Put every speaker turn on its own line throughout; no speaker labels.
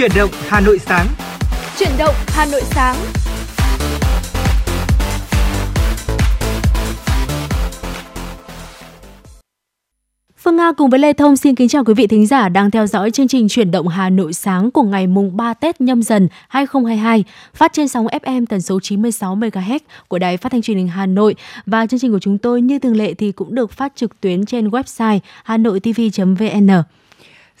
Chuyển động Hà Nội sáng.
Chuyển động Hà Nội sáng. Phương Nga cùng với Lê Thông xin kính chào quý vị thính giả đang theo dõi chương trình Chuyển động Hà Nội sáng của ngày mùng 3 Tết nhâm dần 2022, phát trên sóng FM tần số 96 MHz của Đài Phát thanh Truyền hình Hà Nội và chương trình của chúng tôi như thường lệ thì cũng được phát trực tuyến trên website hanoitv.vn.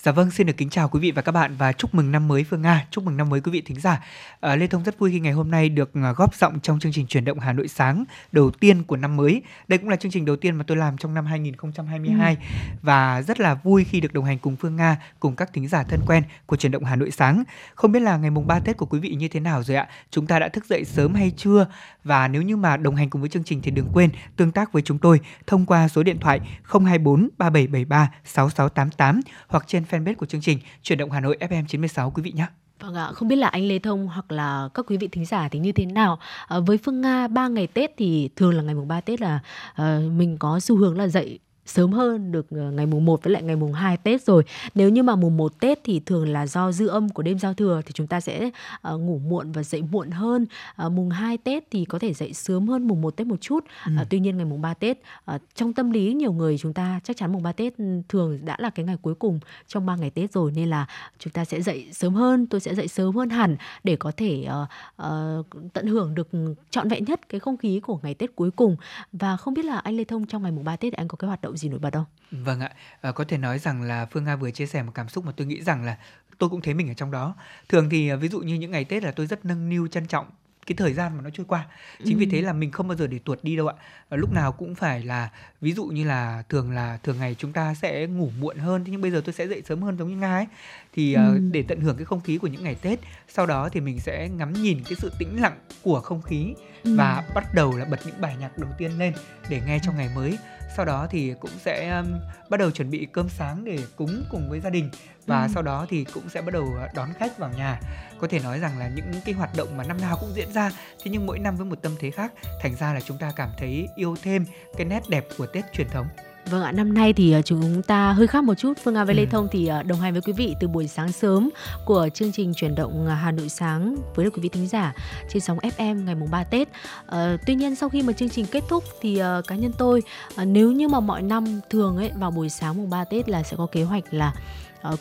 Dạ vâng, xin được kính chào quý vị và các bạn và chúc mừng năm mới Phương Nga, chúc mừng năm mới quý vị thính giả. À, Lê Thông rất vui khi ngày hôm nay được à, góp giọng trong chương trình chuyển động Hà Nội sáng đầu tiên của năm mới. Đây cũng là chương trình đầu tiên mà tôi làm trong năm 2022 ừ. và rất là vui khi được đồng hành cùng Phương Nga cùng các thính giả thân quen của chuyển động Hà Nội sáng. Không biết là ngày mùng 3 Tết của quý vị như thế nào rồi ạ? Chúng ta đã thức dậy sớm hay chưa? Và nếu như mà đồng hành cùng với chương trình thì đừng quên tương tác với chúng tôi thông qua số điện thoại 024 3773 6688 hoặc trên fanpage của chương trình Chuyển động Hà Nội FM 96 quý vị nhé.
Vâng ạ, không biết là anh Lê Thông hoặc là các quý vị thính giả thì như thế nào. À, với Phương Nga ba ngày Tết thì thường là ngày mùng 3 Tết là à, mình có xu hướng là dậy sớm hơn được ờ, ngày mùng 1 với lại ngày mùng 2 Tết rồi. Nếu như mà mùng 1 Tết thì thường là do dư âm của đêm giao thừa thì chúng ta sẽ uh, ngủ muộn và dậy muộn hơn. Uh, mùng 2 Tết thì có thể dậy sớm hơn mùng 1 Tết một chút. Ừ. Uh, tuy nhiên ngày mùng 3 Tết uh, trong tâm lý nhiều người chúng ta chắc chắn mùng 3 Tết thường đã là cái ngày cuối cùng trong 3 ngày Tết rồi nên là chúng ta sẽ dậy sớm hơn, tôi sẽ dậy sớm hơn hẳn để có thể uh, uh, tận hưởng được trọn vẹn nhất cái không khí của ngày Tết cuối cùng. Và không biết là anh Lê Thông trong ngày mùng 3 Tết anh có cái hoạt động gì nổi bật không?
Vâng ạ, à, có thể nói rằng là Phương Nga vừa chia sẻ một cảm xúc mà tôi nghĩ rằng là tôi cũng thấy mình ở trong đó. Thường thì à, ví dụ như những ngày Tết là tôi rất nâng niu trân trọng cái thời gian mà nó trôi qua chính ừ. vì thế là mình không bao giờ để tuột đi đâu ạ và lúc nào cũng phải là ví dụ như là thường là thường ngày chúng ta sẽ ngủ muộn hơn nhưng bây giờ tôi sẽ dậy sớm hơn giống như nga ấy thì ừ. uh, để tận hưởng cái không khí của những ngày tết sau đó thì mình sẽ ngắm nhìn cái sự tĩnh lặng của không khí ừ. và bắt đầu là bật những bài nhạc đầu tiên lên để nghe trong ngày mới sau đó thì cũng sẽ um, bắt đầu chuẩn bị cơm sáng để cúng cùng với gia đình. Và ừ. sau đó thì cũng sẽ bắt đầu ờ, đón khách vào nhà. Có thể nói rằng là những cái hoạt động mà năm nào cũng diễn ra thế nhưng mỗi năm với một tâm thế khác. Thành ra là chúng ta cảm thấy yêu thêm cái nét đẹp của tết truyền thống
Vâng ạ, năm nay thì ờ, chúng ta hơi khác một chút. Phương Nga với Lê ừ. Thông thì ờ, đồng hành với quý vị từ buổi sáng sớm của chương trình chuyển động Hà Nội sáng với quý vị thính giả trên sóng FM ngày mùng 3 Tết. À, tuy nhiên sau khi mà chương trình kết thúc thì uh, cá nhân tôi uh, nếu như mà mọi năm thường ấy vào buổi sáng mùng 3 Tết là sẽ có kế hoạch là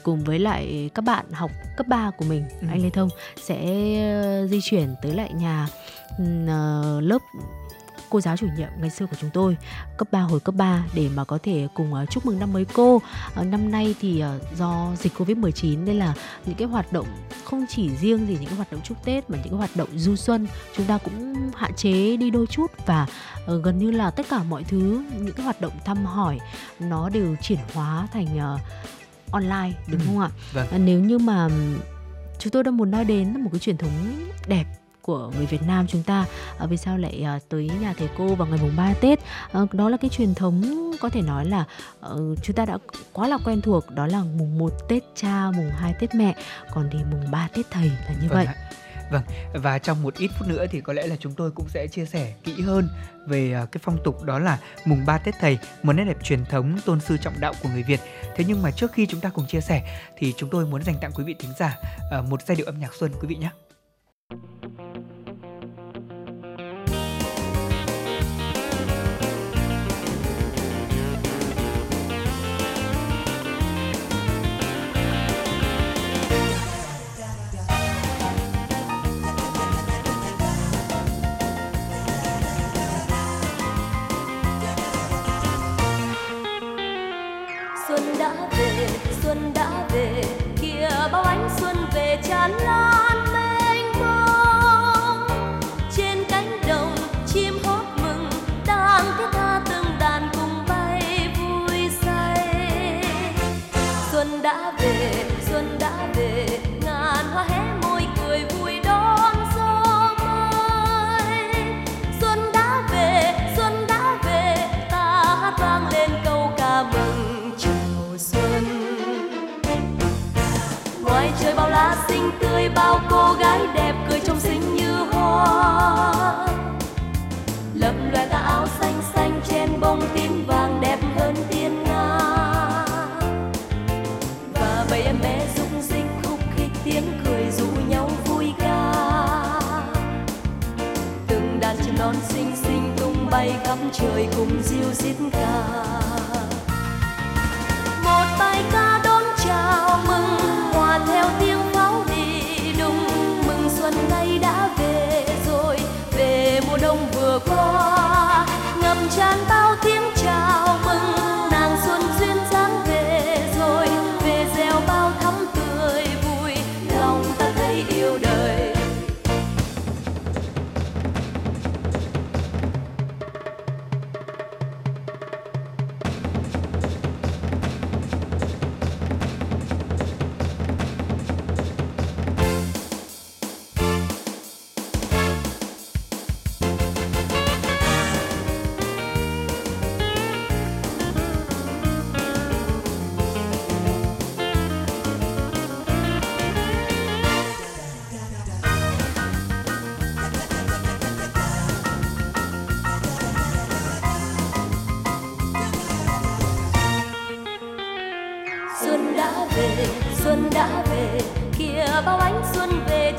cùng với lại các bạn học cấp 3 của mình ừ. anh Lê Thông sẽ di chuyển tới lại nhà lớp cô giáo chủ nhiệm ngày xưa của chúng tôi cấp 3 hồi cấp 3 để mà có thể cùng uh, chúc mừng năm mới cô. Uh, năm nay thì uh, do dịch Covid-19 nên là những cái hoạt động không chỉ riêng gì những cái hoạt động chúc Tết mà những cái hoạt động du xuân chúng ta cũng hạn chế đi đôi chút và gần như là tất cả mọi thứ những cái hoạt động thăm hỏi nó đều chuyển hóa thành online đúng ừ, không ạ? Vâng. Nếu như mà chúng tôi đang muốn nói đến một cái truyền thống đẹp của người Việt Nam chúng ta à, vì sao lại à, tới nhà thầy cô vào ngày mùng 3 Tết à, đó là cái truyền thống có thể nói là uh, chúng ta đã quá là quen thuộc đó là mùng 1 Tết cha mùng 2 Tết mẹ còn thì mùng 3 Tết thầy là như vâng vậy ạ.
Vâng, và trong một ít phút nữa thì có lẽ là chúng tôi cũng sẽ chia sẻ kỹ hơn về à, cái phong tục đó là mùng 3 Tết Thầy, một nét đẹp truyền thống tôn sư trọng đạo của người Việt. Thế nhưng mà trước khi chúng ta cùng chia sẻ thì chúng tôi muốn dành tặng quý vị thính giả à, một giai điệu âm nhạc xuân quý vị nhé.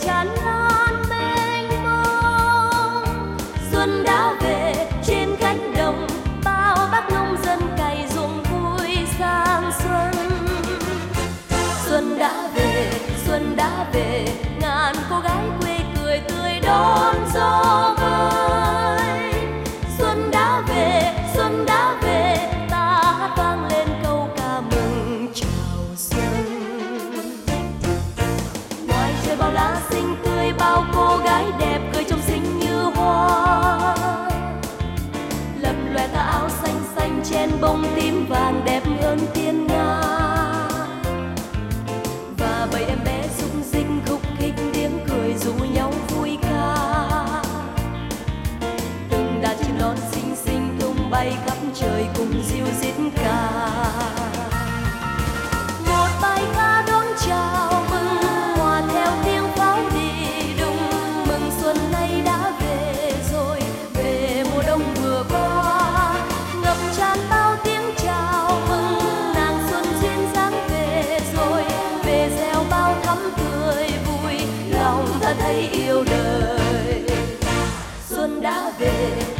Xuân về yêu đời. Xuân đã về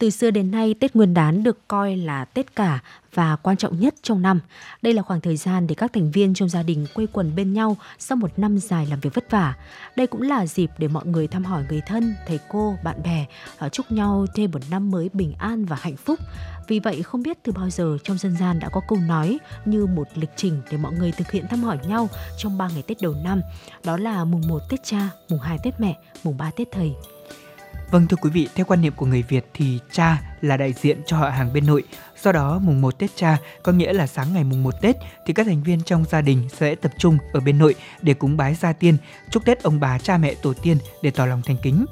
từ xưa đến nay Tết Nguyên đán được coi là Tết cả và quan trọng nhất trong năm. Đây là khoảng thời gian để các thành viên trong gia đình quây quần bên nhau sau một năm dài làm việc vất vả. Đây cũng là dịp để mọi người thăm hỏi người thân, thầy cô, bạn bè, ờ, chúc nhau thêm một năm mới bình an và hạnh phúc. Vì vậy không biết từ bao giờ trong dân gian đã có câu nói như một lịch trình để mọi người thực hiện thăm hỏi nhau trong 3 ngày Tết đầu năm. Đó là mùng 1 Tết cha, mùng 2 Tết mẹ, mùng 3 Tết thầy.
Vâng thưa quý vị, theo quan niệm của người Việt thì cha là đại diện cho họ hàng bên nội. Do đó mùng 1 Tết cha có nghĩa là sáng ngày mùng 1 Tết thì các thành viên trong gia đình sẽ tập trung ở bên nội để cúng bái gia tiên, chúc Tết ông bà cha mẹ tổ tiên để tỏ lòng thành kính.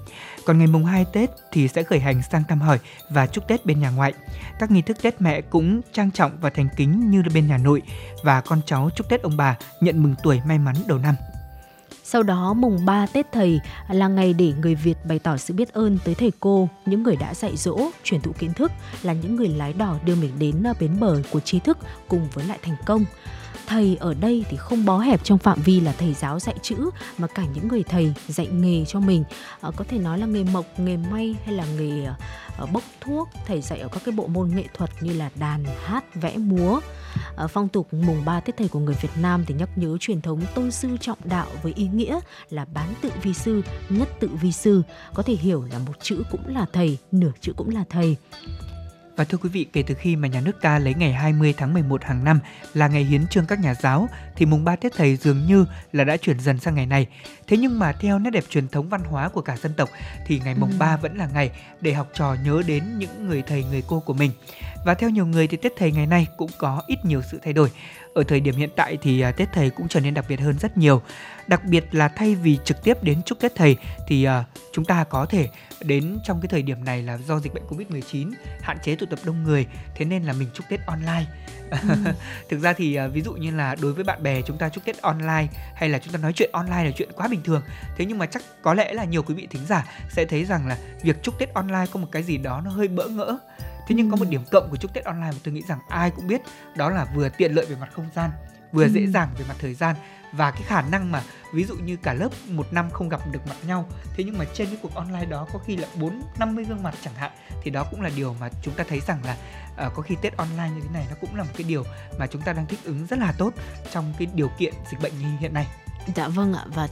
Còn ngày mùng 2 Tết thì sẽ khởi hành sang thăm hỏi và chúc Tết bên nhà ngoại. Các nghi thức Tết mẹ cũng trang trọng và thành kính như bên nhà nội và con cháu chúc Tết ông bà nhận mừng tuổi may mắn đầu năm.
Sau đó mùng 3 Tết Thầy là ngày để người Việt bày tỏ sự biết ơn tới thầy cô, những người đã dạy dỗ, truyền thụ kiến thức, là những người lái đò đưa mình đến ờ, bến bờ của trí thức cùng với lại thành công thầy ở đây thì không bó hẹp trong phạm vi là thầy giáo dạy chữ mà cả những người thầy dạy nghề cho mình. À, có thể nói là nghề mộc nghề may hay là nghề à, bốc thuốc thầy dạy ở các cái bộ môn nghệ thuật như là đàn hát vẽ múa. À, phong tục mùng 3 Tết thầy của người Việt Nam thì nhắc nhớ truyền thống tôn sư trọng đạo với ý nghĩa là bán tự vi sư nhất tự vi sư. Có thể hiểu là một chữ cũng là thầy nửa chữ cũng là thầy
và thưa quý vị, kể từ khi mà nhà nước ta lấy ngày 20 tháng 11 hàng năm là ngày hiến trương các nhà giáo thì mùng 3 Tết Thầy dường như là đã chuyển dần sang ngày này. Thế nhưng mà theo nét đẹp truyền thống văn hóa của cả dân tộc thì ngày mùng ừ. 3 vẫn là ngày để học trò nhớ đến những người thầy người cô của mình. Và theo nhiều người thì Tết Thầy ngày nay cũng có ít nhiều sự thay đổi. Ở thời điểm hiện tại thì à, Tết Thầy cũng trở nên đặc biệt hơn rất nhiều. Đặc biệt là thay vì trực tiếp đến chúc Tết Thầy thì uh, chúng ta có thể đến trong cái thời điểm này là do dịch bệnh Covid-19 hạn chế tụ tập đông người thế nên là mình chúc Tết online. Ừ. Thực ra thì uh, ví dụ như là đối với bạn bè chúng ta chúc Tết online hay là chúng ta nói chuyện online là chuyện quá bình thường. Thế nhưng mà chắc có lẽ là nhiều quý vị thính giả sẽ thấy rằng là việc chúc Tết online có một cái gì đó nó hơi bỡ ngỡ thế nhưng có một điểm cộng của chúc tết online mà tôi nghĩ rằng ai cũng biết đó là vừa tiện lợi về mặt không gian vừa ừ. dễ dàng về mặt thời gian và cái khả năng mà ví dụ như cả lớp một năm không gặp được mặt nhau. Thế nhưng mà trên cái cuộc online đó có khi là bốn năm mươi gương mặt chẳng hạn thì đó cũng là điều mà chúng ta thấy rằng là uh, có khi tết online như thế này nó cũng là một cái điều mà chúng ta đang thích ứng rất là tốt trong cái điều kiện dịch bệnh như hiện nay
Dạ vâng ạ và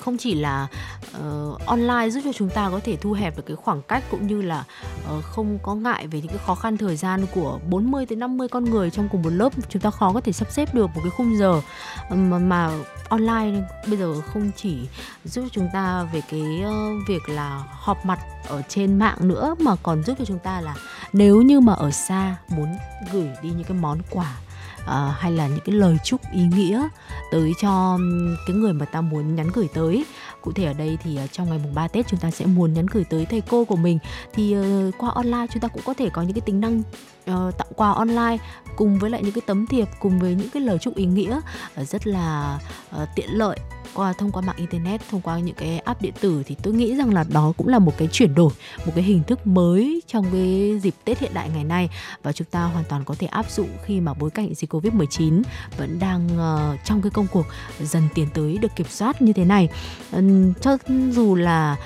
không chỉ là uh, online giúp cho chúng ta có thể thu hẹp được cái khoảng cách cũng như là uh, không có ngại về những cái khó khăn thời gian của 40 tới 50 con người trong cùng một lớp chúng ta khó có thể sắp xếp được một cái khung giờ. Mà, mà online bây giờ không chỉ giúp chúng ta về cái uh, việc là họp mặt ở trên mạng nữa mà còn giúp cho chúng ta là nếu như mà ở xa muốn gửi đi những cái món quà uh, hay là những cái lời chúc ý nghĩa tới cho cái người mà ta muốn nhắn gửi tới. Cụ thể ở đây thì uh, trong ngày mùng 3 Tết chúng ta sẽ muốn nhắn gửi tới thầy cô của mình. Thì uh, qua online chúng ta cũng có thể có những cái tính năng uh, tặng quà online cùng với lại những cái tấm thiệp cùng với những cái lời chúc ý nghĩa uh, rất là uh, tiện lợi qua thông qua mạng internet thông qua những cái app điện tử. Thì tôi nghĩ rằng là đó cũng là một cái chuyển đổi một cái hình thức mới trong cái dịp Tết hiện đại ngày nay. Và chúng ta hoàn toàn có thể áp dụng khi mà bối cảnh dịch Covid 19 vẫn đang uh, trong cái công cuộc dần tiến tới được kiểm soát như thế này. Cho dù là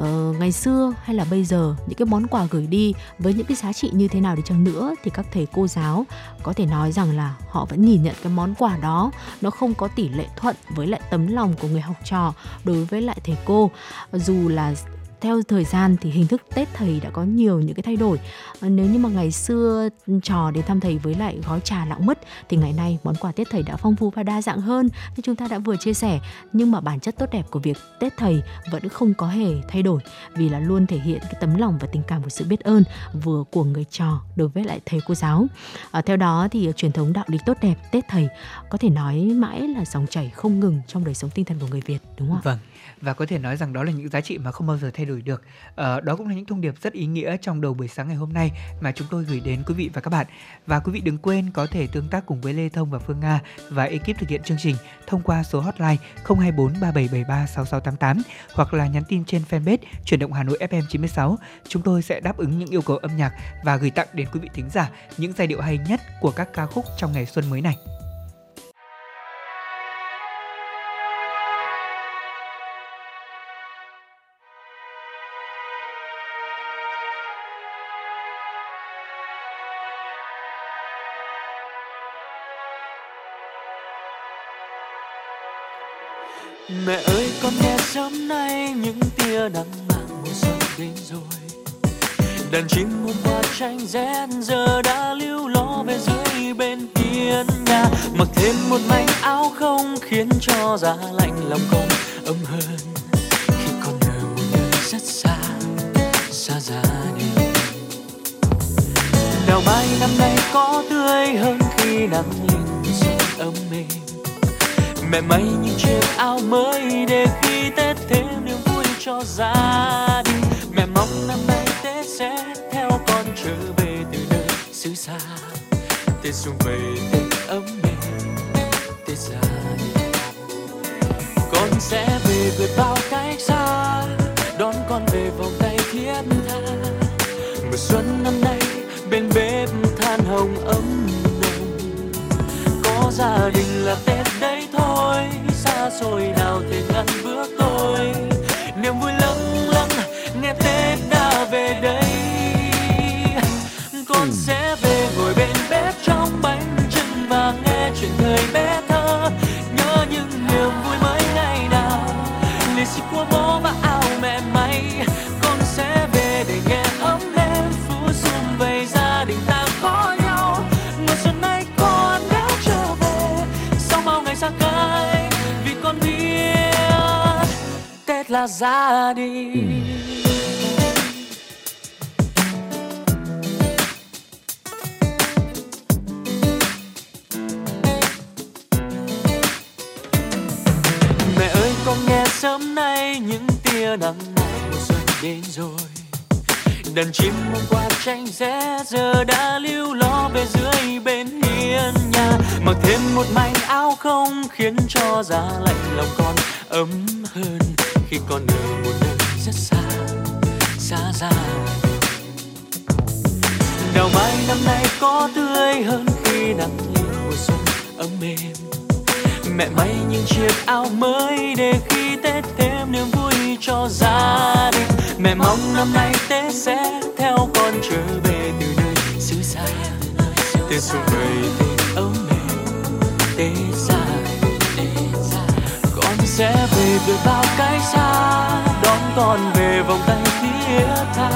uh, ngày xưa hay là bây giờ những cái món quà gửi đi với những cái giá trị như thế nào đi chăng nữa thì các thầy cô giáo có thể nói rằng là họ vẫn nhìn nhận cái món quà đó. Nó không có tỷ lệ thuận với lại tấm lòng của người học trò đối với lại thầy cô. Dù là theo thời gian thì hình thức Tết thầy đã có nhiều những cái thay đổi. Ờ, nếu như mà ngày xưa trò đến thăm thầy với lại gói trà lạng mất thì ngày nay món quà Tết thầy đã phong phú và đa dạng hơn như chúng ta đã vừa chia sẻ. Nhưng mà bản chất tốt đẹp của việc Tết thầy vẫn không có hề thay đổi vì là luôn thể hiện cái tấm lòng và tình cảm của sự biết ơn vừa của người trò đối với lại thầy cô giáo. À, theo đó thì truyền thống đạo lý tốt đẹp Tết thầy có thể nói mãi là dòng chảy không ngừng trong đời sống tinh thần của người Việt đúng không?
Vâng và có thể nói rằng đó là những giá trị mà không bao giờ thay đổi được. Uh, đó cũng là những thông điệp rất ý nghĩa trong đầu buổi sáng ngày hôm nay mà chúng tôi gửi đến quý vị và các bạn. Và quý vị đừng quên có thể tương tác cùng với Lê Thông và Phương Nga và ekip thực hiện chương trình thông qua số hotline 024 3773 6688 hoặc là nhắn tin trên fanpage chuyển động Hà Nội FM 96. Chúng tôi sẽ đáp ứng những yêu cầu âm nhạc và gửi tặng đến quý vị thính giả những giai điệu hay nhất của các ca khúc trong ngày xuân mới này.
Những nắng mang mùa xuân đến rồi. Đàn chim muôn hoa tranh rét giờ đã lưu lo về dưới bên hiên nhà. Mặc thêm một mảnh áo không khiến cho giá lạnh lòng con ấm hơn. Khi con ở một nơi rất xa xa gia đình đào mai năm nay có tươi hơn khi nắng lên xuân ấm mềm. mẹ may những chiếc áo mới để khi tết thêm niềm vui cho gia đình mẹ mong năm nay tết sẽ theo con trở về từ nơi xứ xa. Tết xuân về, tết ấm êm tết gia đình con sẽ về vượt bao cách xa, đón con về vòng tay thiết tha. Mùa xuân năm nay, bên bếp than hồng ấm nồng. Có gia đình là tết đấy thôi, xa xôi nào thể ngăn bước tôi niềm vui lâng lâng nghe tết đã về đây. Con sẽ về ngồi bên bếp trong bánh trưng và nghe chuyện thời bé thơ. Nhớ những niềm vui mới ngày nào lì xì của bố và áo là gia đình mẹ ơi con nghe sớm nay những tia nắng mai mùa xuân đến rồi. Đàn chim hôm qua tranh rẽ, giờ đã lưu lo về dưới bên hiên nhà. Mặc thêm một mảnh áo không khiến cho giá lạnh lòng con ấm hơn khi con ở một nơi rất xa xa xa đào mai năm nay có tươi hơn khi nắng lên mùa xuân ấm êm. Mẹ may những chiếc áo mới để khi tết thêm niềm vui cho gia đình. Mẹ mong năm nay tết sẽ theo con trở về từ nơi xứ xa. Tết xuân vầy tết ấm êm, tết xa sẽ về được bao cái xa, đón con về vòng tay thiết tha.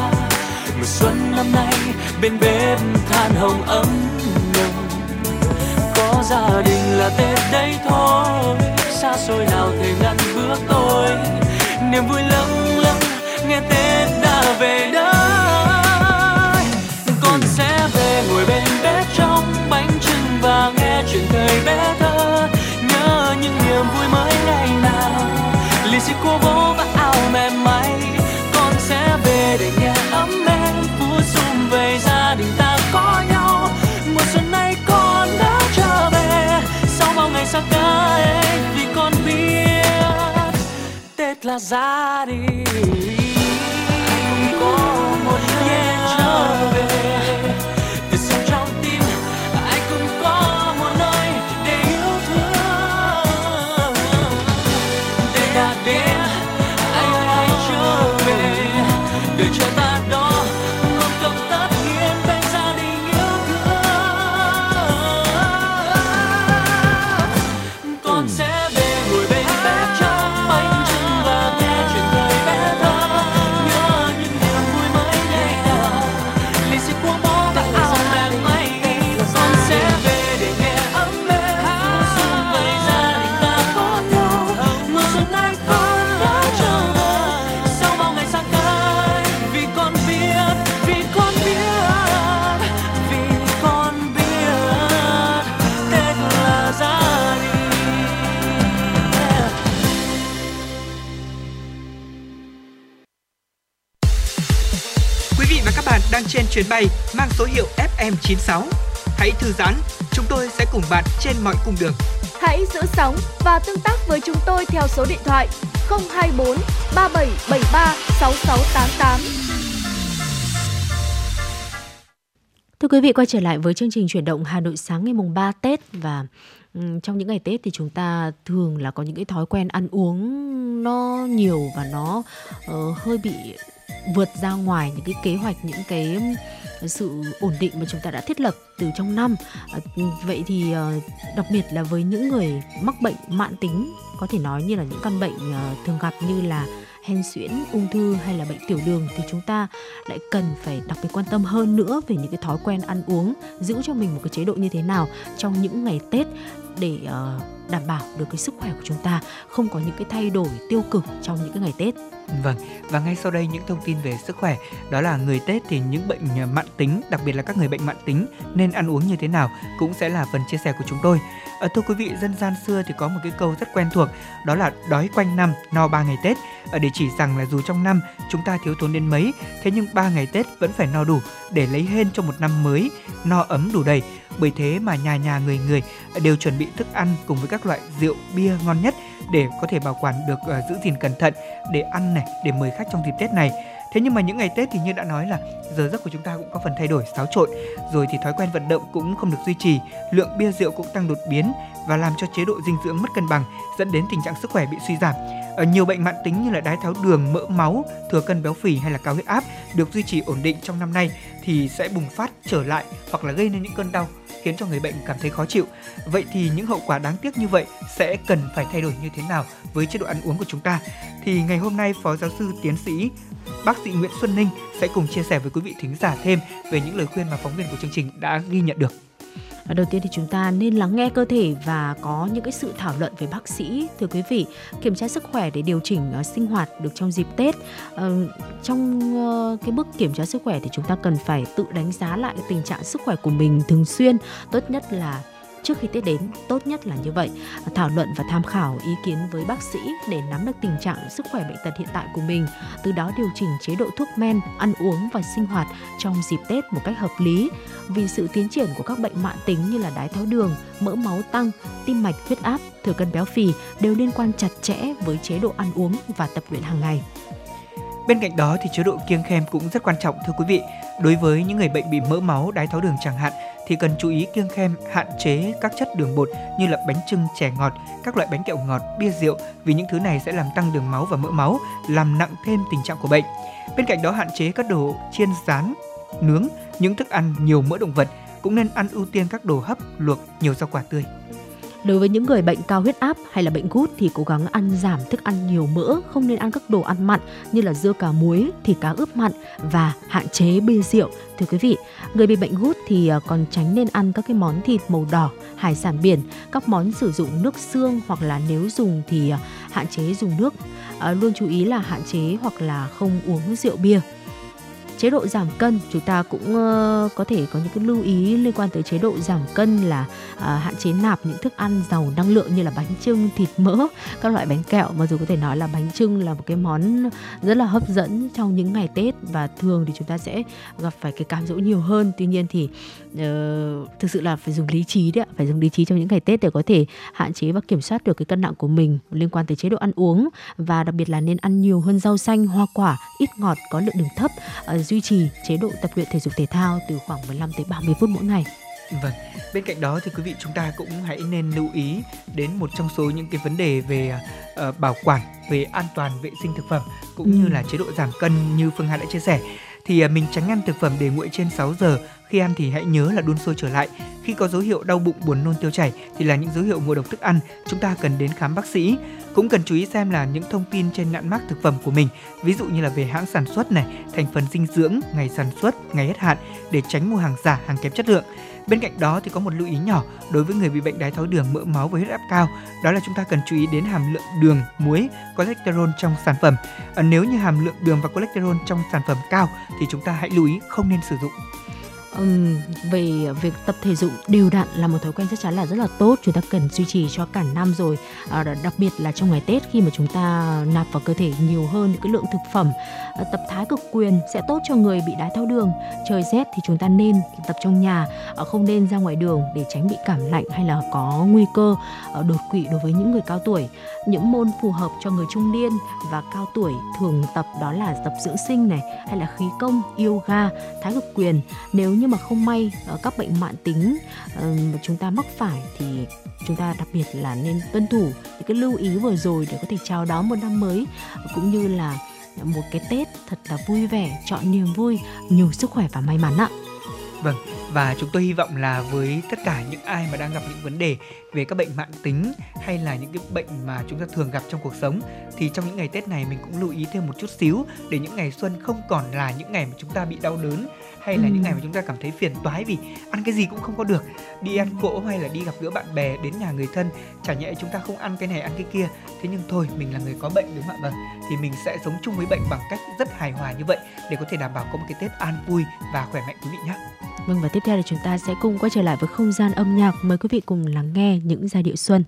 Mùa xuân năm nay, bên bếp than hồng ấm nồng. Có gia đình là tết đấy thôi, xa xôi nào thể ngăn bước tôi. Niềm vui tết là
chuyến bay mang số hiệu FM96. Hãy thư giãn, chúng tôi sẽ cùng bạn trên mọi cung đường.
Hãy giữ sóng và tương tác với chúng tôi theo số điện thoại 024 3773 6688.
Thưa quý vị, quay trở lại với chương trình chuyển động Hà Nội sáng ngày mùng 3 Tết và ừm, trong những ngày Tết thì chúng ta thường là có những cái thói quen ăn uống nó nhiều và nó ờ, hơi bị vượt ra ngoài những cái kế hoạch những cái ừ, sự ổn định mà chúng ta đã thiết lập từ trong năm. À, ừ, vậy thì à, đặc biệt là với những người mắc bệnh mãn tính có thể nói như là những căn bệnh à, thường gặp như là hen suyễn, ung thư hay là bệnh tiểu đường thì chúng ta lại cần phải đặc biệt quan tâm hơn nữa về những cái thói quen ăn uống, giữ cho mình một cái chế độ như thế nào trong những ngày Tết để ờ, đảm bảo được cái sức khỏe của chúng ta không có những cái thay đổi tiêu cực trong những cái ngày Tết.
Vâng, và ngay sau đây những thông tin về sức khỏe đó là người Tết thì những bệnh ờ, à, mãn tính, đặc biệt là các người bệnh mãn tính nên ăn uống như thế nào cũng sẽ là phần chia sẻ của chúng tôi. À, thưa quý vị, dân gian xưa thì có một cái câu rất quen thuộc đó là đói quanh năm no ba ngày Tết à, để chỉ rằng là dù trong năm chúng ta thiếu thốn đến mấy thế nhưng ba ngày Tết vẫn phải no đủ để lấy hên cho một năm mới no ấm đủ đầy. Bởi thế mà nhà nhà người người đều chuẩn bị thức ăn cùng với các loại rượu bia ngon nhất để có thể bảo quản được uh, giữ gìn cẩn thận để ăn này, để mời khách trong dịp Tết này. Thế nhưng mà những ngày Tết thì như đã nói là giờ giấc của chúng ta cũng có phần thay đổi xáo trộn, rồi thì thói quen vận động cũng không được duy trì, lượng bia rượu cũng tăng đột biến và làm cho chế độ dinh dưỡng mất cân bằng, dẫn đến tình trạng sức khỏe bị suy giảm. Ở nhiều bệnh mãn tính như là đái tháo đường, mỡ máu, thừa cân béo phì hay là cao huyết áp được duy trì ổn định trong năm nay thì sẽ bùng phát trở lại hoặc là gây nên những cơn đau khiến cho người bệnh cảm thấy khó chịu. Vậy thì những hậu quả đáng tiếc như vậy sẽ cần phải thay đổi như thế nào với chế độ ăn uống của chúng ta? Thì ngày hôm nay, Phó giáo sư tiến sĩ, bác sĩ Nguyễn Xuân Ninh sẽ cùng chia sẻ với quý vị thính giả thêm về những lời khuyên mà phóng viên của chương trình đã ghi nhận được.
Đầu tiên thì chúng ta nên lắng nghe cơ thể và có những cái sự thảo luận với bác sĩ thưa quý vị kiểm tra sức khỏe để điều chỉnh uh, sinh hoạt được trong dịp Tết. Uh, trong uh, cái bước kiểm tra sức khỏe thì chúng ta cần phải tự đánh giá lại tình trạng sức khỏe của mình thường xuyên, tốt nhất là trước khi Tết đến tốt nhất là như vậy. Thảo luận và tham khảo ý kiến với bác sĩ để nắm được tình trạng sức khỏe bệnh tật hiện tại của mình. Từ đó điều chỉnh chế độ thuốc men ăn uống và sinh hoạt trong dịp Tết một cách hợp lý. Vì sự tiến triển của các bệnh mạng tính như là đái tháo đường mỡ máu tăng tim mạch huyết áp thừa cân béo phì đều liên quan chặt chẽ với chế độ ăn uống và tập luyện hàng ngày.
Bên cạnh đó thì chế độ kiêng khem cũng rất quan trọng thưa quý vị. Đối với những người bệnh bị mỡ máu, đái tháo đường chẳng hạn thì cần chú ý kiêng khem hạn chế các chất đường bột như là bánh trưng, chè ngọt, các loại bánh kẹo ngọt, bia rượu vì những thứ này sẽ làm tăng đường máu và mỡ máu, làm nặng thêm tình trạng của bệnh. Bên cạnh đó hạn chế các đồ chiên rán, nướng, những thức ăn nhiều mỡ động vật cũng nên ăn ưu tiên các đồ hấp, luộc, nhiều rau quả tươi.
Đối với những người bệnh cao huyết áp hay là bệnh gút thì cố gắng ăn giảm thức ăn nhiều mỡ, không nên ăn các đồ ăn mặn như là dưa cà muối, thịt cá ướp mặn và hạn chế bia rượu. Thưa quý vị, người bị bệnh gút thì à, còn tránh nên ăn các cái món thịt màu đỏ, hải sản biển, các món sử dụng nước xương hoặc là nếu dùng thì à, hạn chế dùng nước. À, luôn chú ý là hạn chế hoặc là không uống rượu bia chế độ giảm cân chúng ta cũng uh, có thể có những cái lưu ý liên quan tới chế độ giảm cân là uh, hạn chế nạp những thức ăn giàu năng lượng như là bánh trưng thịt mỡ các loại bánh kẹo. Mà dù có thể nói là bánh trưng là một cái món rất là hấp dẫn trong những ngày tết và thường thì chúng ta sẽ gặp phải cái cám dỗ nhiều hơn. Tuy nhiên thì uh, thực sự là phải dùng lý trí đấy phải dùng lý trí trong những ngày tết để có thể hạn chế và kiểm soát được cái cân nặng của mình liên quan tới chế độ ăn uống. Và đặc biệt là nên ăn nhiều hơn rau xanh hoa quả ít ngọt có lượng đường thấp uh, duy trì chế độ tập luyện thể dục thể thao từ khoảng 15 tới 30 phút mỗi ngày.
Vâng, bên cạnh đó thì quý vị chúng ta cũng hãy nên lưu ý đến một trong số những cái vấn đề về uh, bảo quản, về an toàn vệ sinh thực phẩm cũng ừ. như là chế độ giảm cân như Phương Hà đã chia sẻ. Thì à, mình tránh ăn thực phẩm để nguội trên 6 giờ, khi ăn thì hãy nhớ là đun sôi trở lại. Khi có dấu hiệu đau bụng, buồn nôn, tiêu chảy thì là những dấu hiệu ngộ độc thức ăn, chúng ta cần đến khám bác sĩ. Cũng cần chú ý xem là những thông tin trên nhãn mác thực phẩm của mình, ví dụ như là về hãng sản xuất này, thành phần dinh dưỡng, ngày sản xuất, ngày hết hạn để tránh mua hàng giả, hàng kém chất lượng. Bên cạnh đó thì có một lưu ý nhỏ đối với người bị bệnh đái tháo đường, mỡ máu và huyết áp cao, đó là chúng ta cần chú ý đến hàm lượng đường, muối, cholesterol trong sản phẩm. À, nếu như hàm lượng đường và cholesterol trong sản phẩm cao thì chúng ta hãy lưu ý không nên sử dụng
um, về việc tập thể dục đều đặn là một thói quen chắc chắn là rất là tốt. Chúng ta cần duy trì cho cả năm rồi. À, đặc biệt là trong ngày Tết khi mà chúng ta nạp vào cơ thể nhiều hơn những cái lượng thực phẩm à, tập thái cực quyền sẽ tốt cho người bị đái tháo đường. Trời rét thì chúng ta nên tập trong nhà à, không nên ra ngoài đường để tránh bị cảm lạnh hay là có nguy cơ à, đột quỵ đối với những người cao tuổi. Những môn phù hợp cho người trung niên và cao tuổi thường tập đó là tập dưỡng sinh này hay là khí công yoga thái cực quyền. Nếu như mà không may ờ, các bệnh mạng tính ờ, mà chúng ta mắc phải thì chúng ta đặc biệt là nên tuân thủ những cái lưu ý vừa rồi để có thể chào đón một năm mới cũng như là một cái Tết thật là vui vẻ, chọn niềm vui, nhiều sức khỏe và may mắn ạ.
Vâng, và chúng tôi hy vọng là với tất cả những ai mà đang gặp những vấn đề về các bệnh mạng tính hay là những cái bệnh mà chúng ta thường gặp trong cuộc sống thì trong những ngày Tết này mình cũng lưu ý thêm một chút xíu để những ngày xuân không còn là những ngày mà chúng ta bị đau đớn hay là ừ. những ngày mà chúng ta cảm thấy phiền toái vì ăn cái gì cũng không có được đi ăn cỗ hay là đi gặp gỡ bạn bè đến nhà người thân chả nhẽ chúng ta không ăn cái này ăn cái kia thế nhưng thôi mình là người có bệnh đúng không ạ vâng thì mình sẽ sống chung với bệnh bằng cách rất hài hòa như vậy để có thể đảm bảo có một cái tết an vui và khỏe mạnh quý vị nhé
Vâng và tiếp theo thì chúng ta sẽ cùng quay trở lại với không gian âm nhạc. Mời quý vị cùng lắng nghe những giai điệu xuân.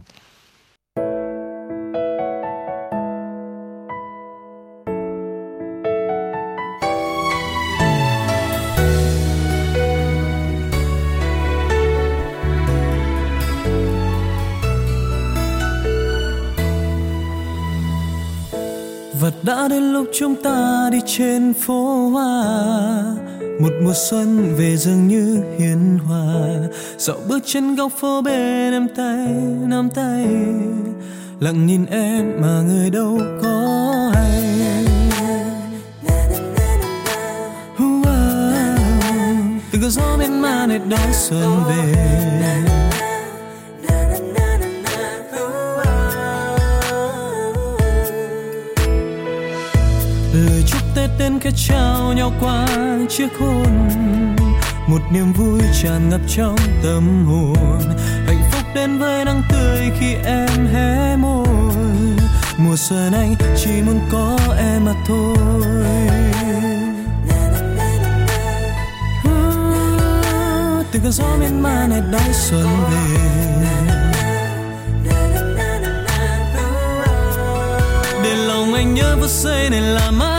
Đã đến lúc chúng ta đi trên phố hoa. Một mùa xuân về dường như hiền hòa. Dạo bước trên góc phố bên em tay, nắm tay. Lặng nhìn em mà người đâu có hay. Từng cơn gió bên man này đón xuân về. Tên khẽ trao nhau qua chiếc hôn. Một niềm vui tràn ngập trong tâm hồn. Hạnh phúc đến với nắng tươi khi em hé môi. Mùa xuân anh chỉ muốn có em mà thôi. Từ cơn gió miên man này đón xuân về. Để lòng anh nhớ phút giây này là mãi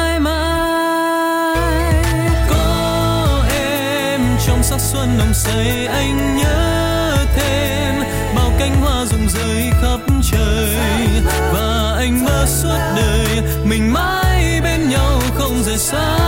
nồng say anh nhớ thêm bao cánh hoa rụng rơi khắp trời. Và anh mơ suốt đời, mình mãi bên nhau không rời xa.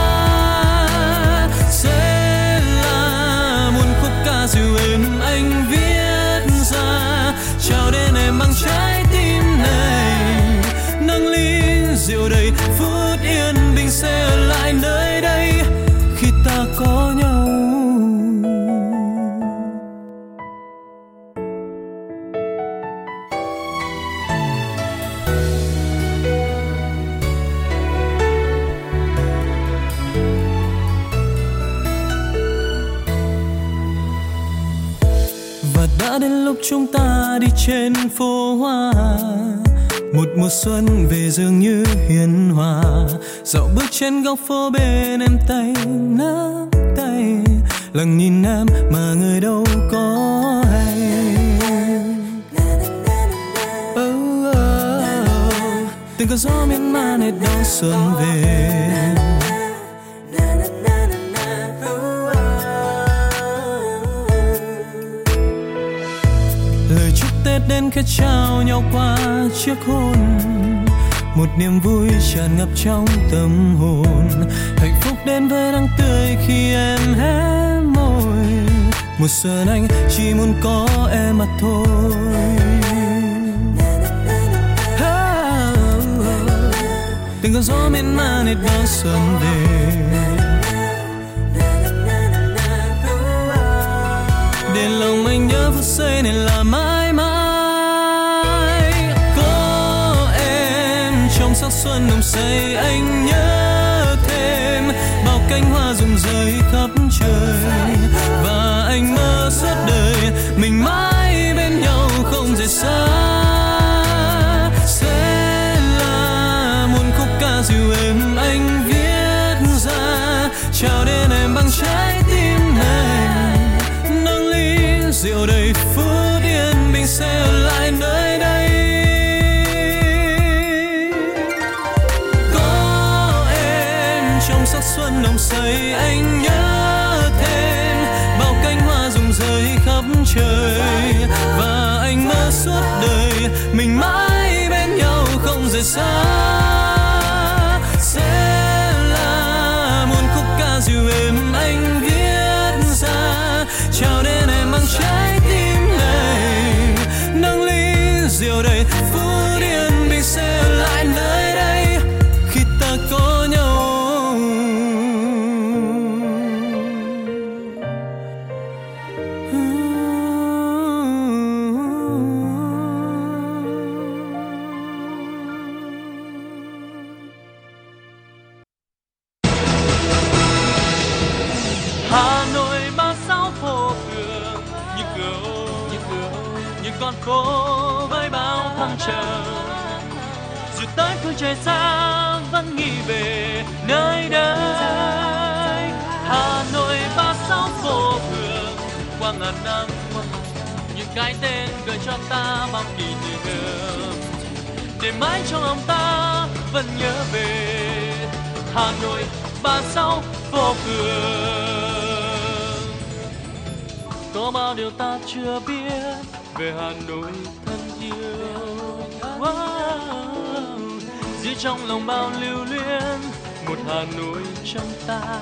Mùa xuân về dường như hiền hòa dạo bước trên góc phố bên em tay nắm tay lặng nhìn em mà người đâu có hay oh, oh. từng cơn gió miên man hết đón xuân về đến khẽ trao nhau qua chiếc hôn. Một niềm vui tràn ngập trong tâm hồn. Hạnh phúc đến với nắng tươi khi em hé môi. Một giờ anh chỉ muốn có em mà thôi. Từng cơn gió miên man hết đón xuân về. Để lòng anh nhớ phút giây này là mãi. Say anh nhớ thêm, bao cánh hoa rụng rơi khắp trời. Và anh mơ suốt đời, mình mãi bên nhau không rời xa. Sẽ là muôn khúc ca dịu êm anh viết ra. Chào đến em bằng trái tim này nâng ly, rượu đầy phút yên bình sẽ lại không
mang kỷ niệm để mãi trong lòng ta vẫn nhớ về Hà Nội ba sao phố phường. Có bao điều ta chưa biết về Hà Nội thân yêu. Wow.
trong lòng bao lưu luyến một hà nội trong ta.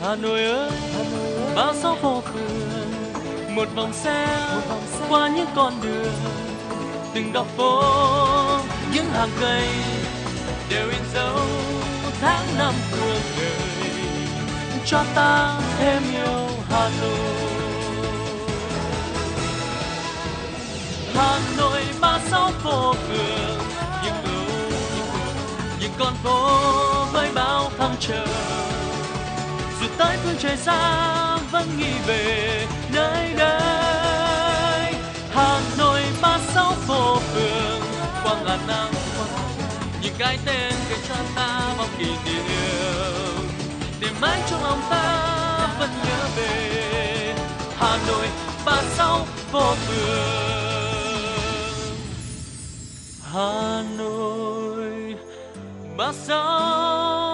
Hà nội ơi, bao sao vô phường một vòng xe qua những con đường từng góc phố. Những hàng cây đều in dấu tháng năm cuộc đời. Cho ta thêm yêu Hà Nội. Hà Nội ba sáu phố phường những lối những con phố với bao thăng trầm. Dù tới phương trời xa vẫn nghĩ về nơi đây. Hà Nội ba sáu phố phường qua nắng năm những cái tên kể cho ta bao kỷ niệm. Để mãi trong lòng ta vẫn nhớ về Hà Nội ba sáu phố phường. Hà Nội ba sáu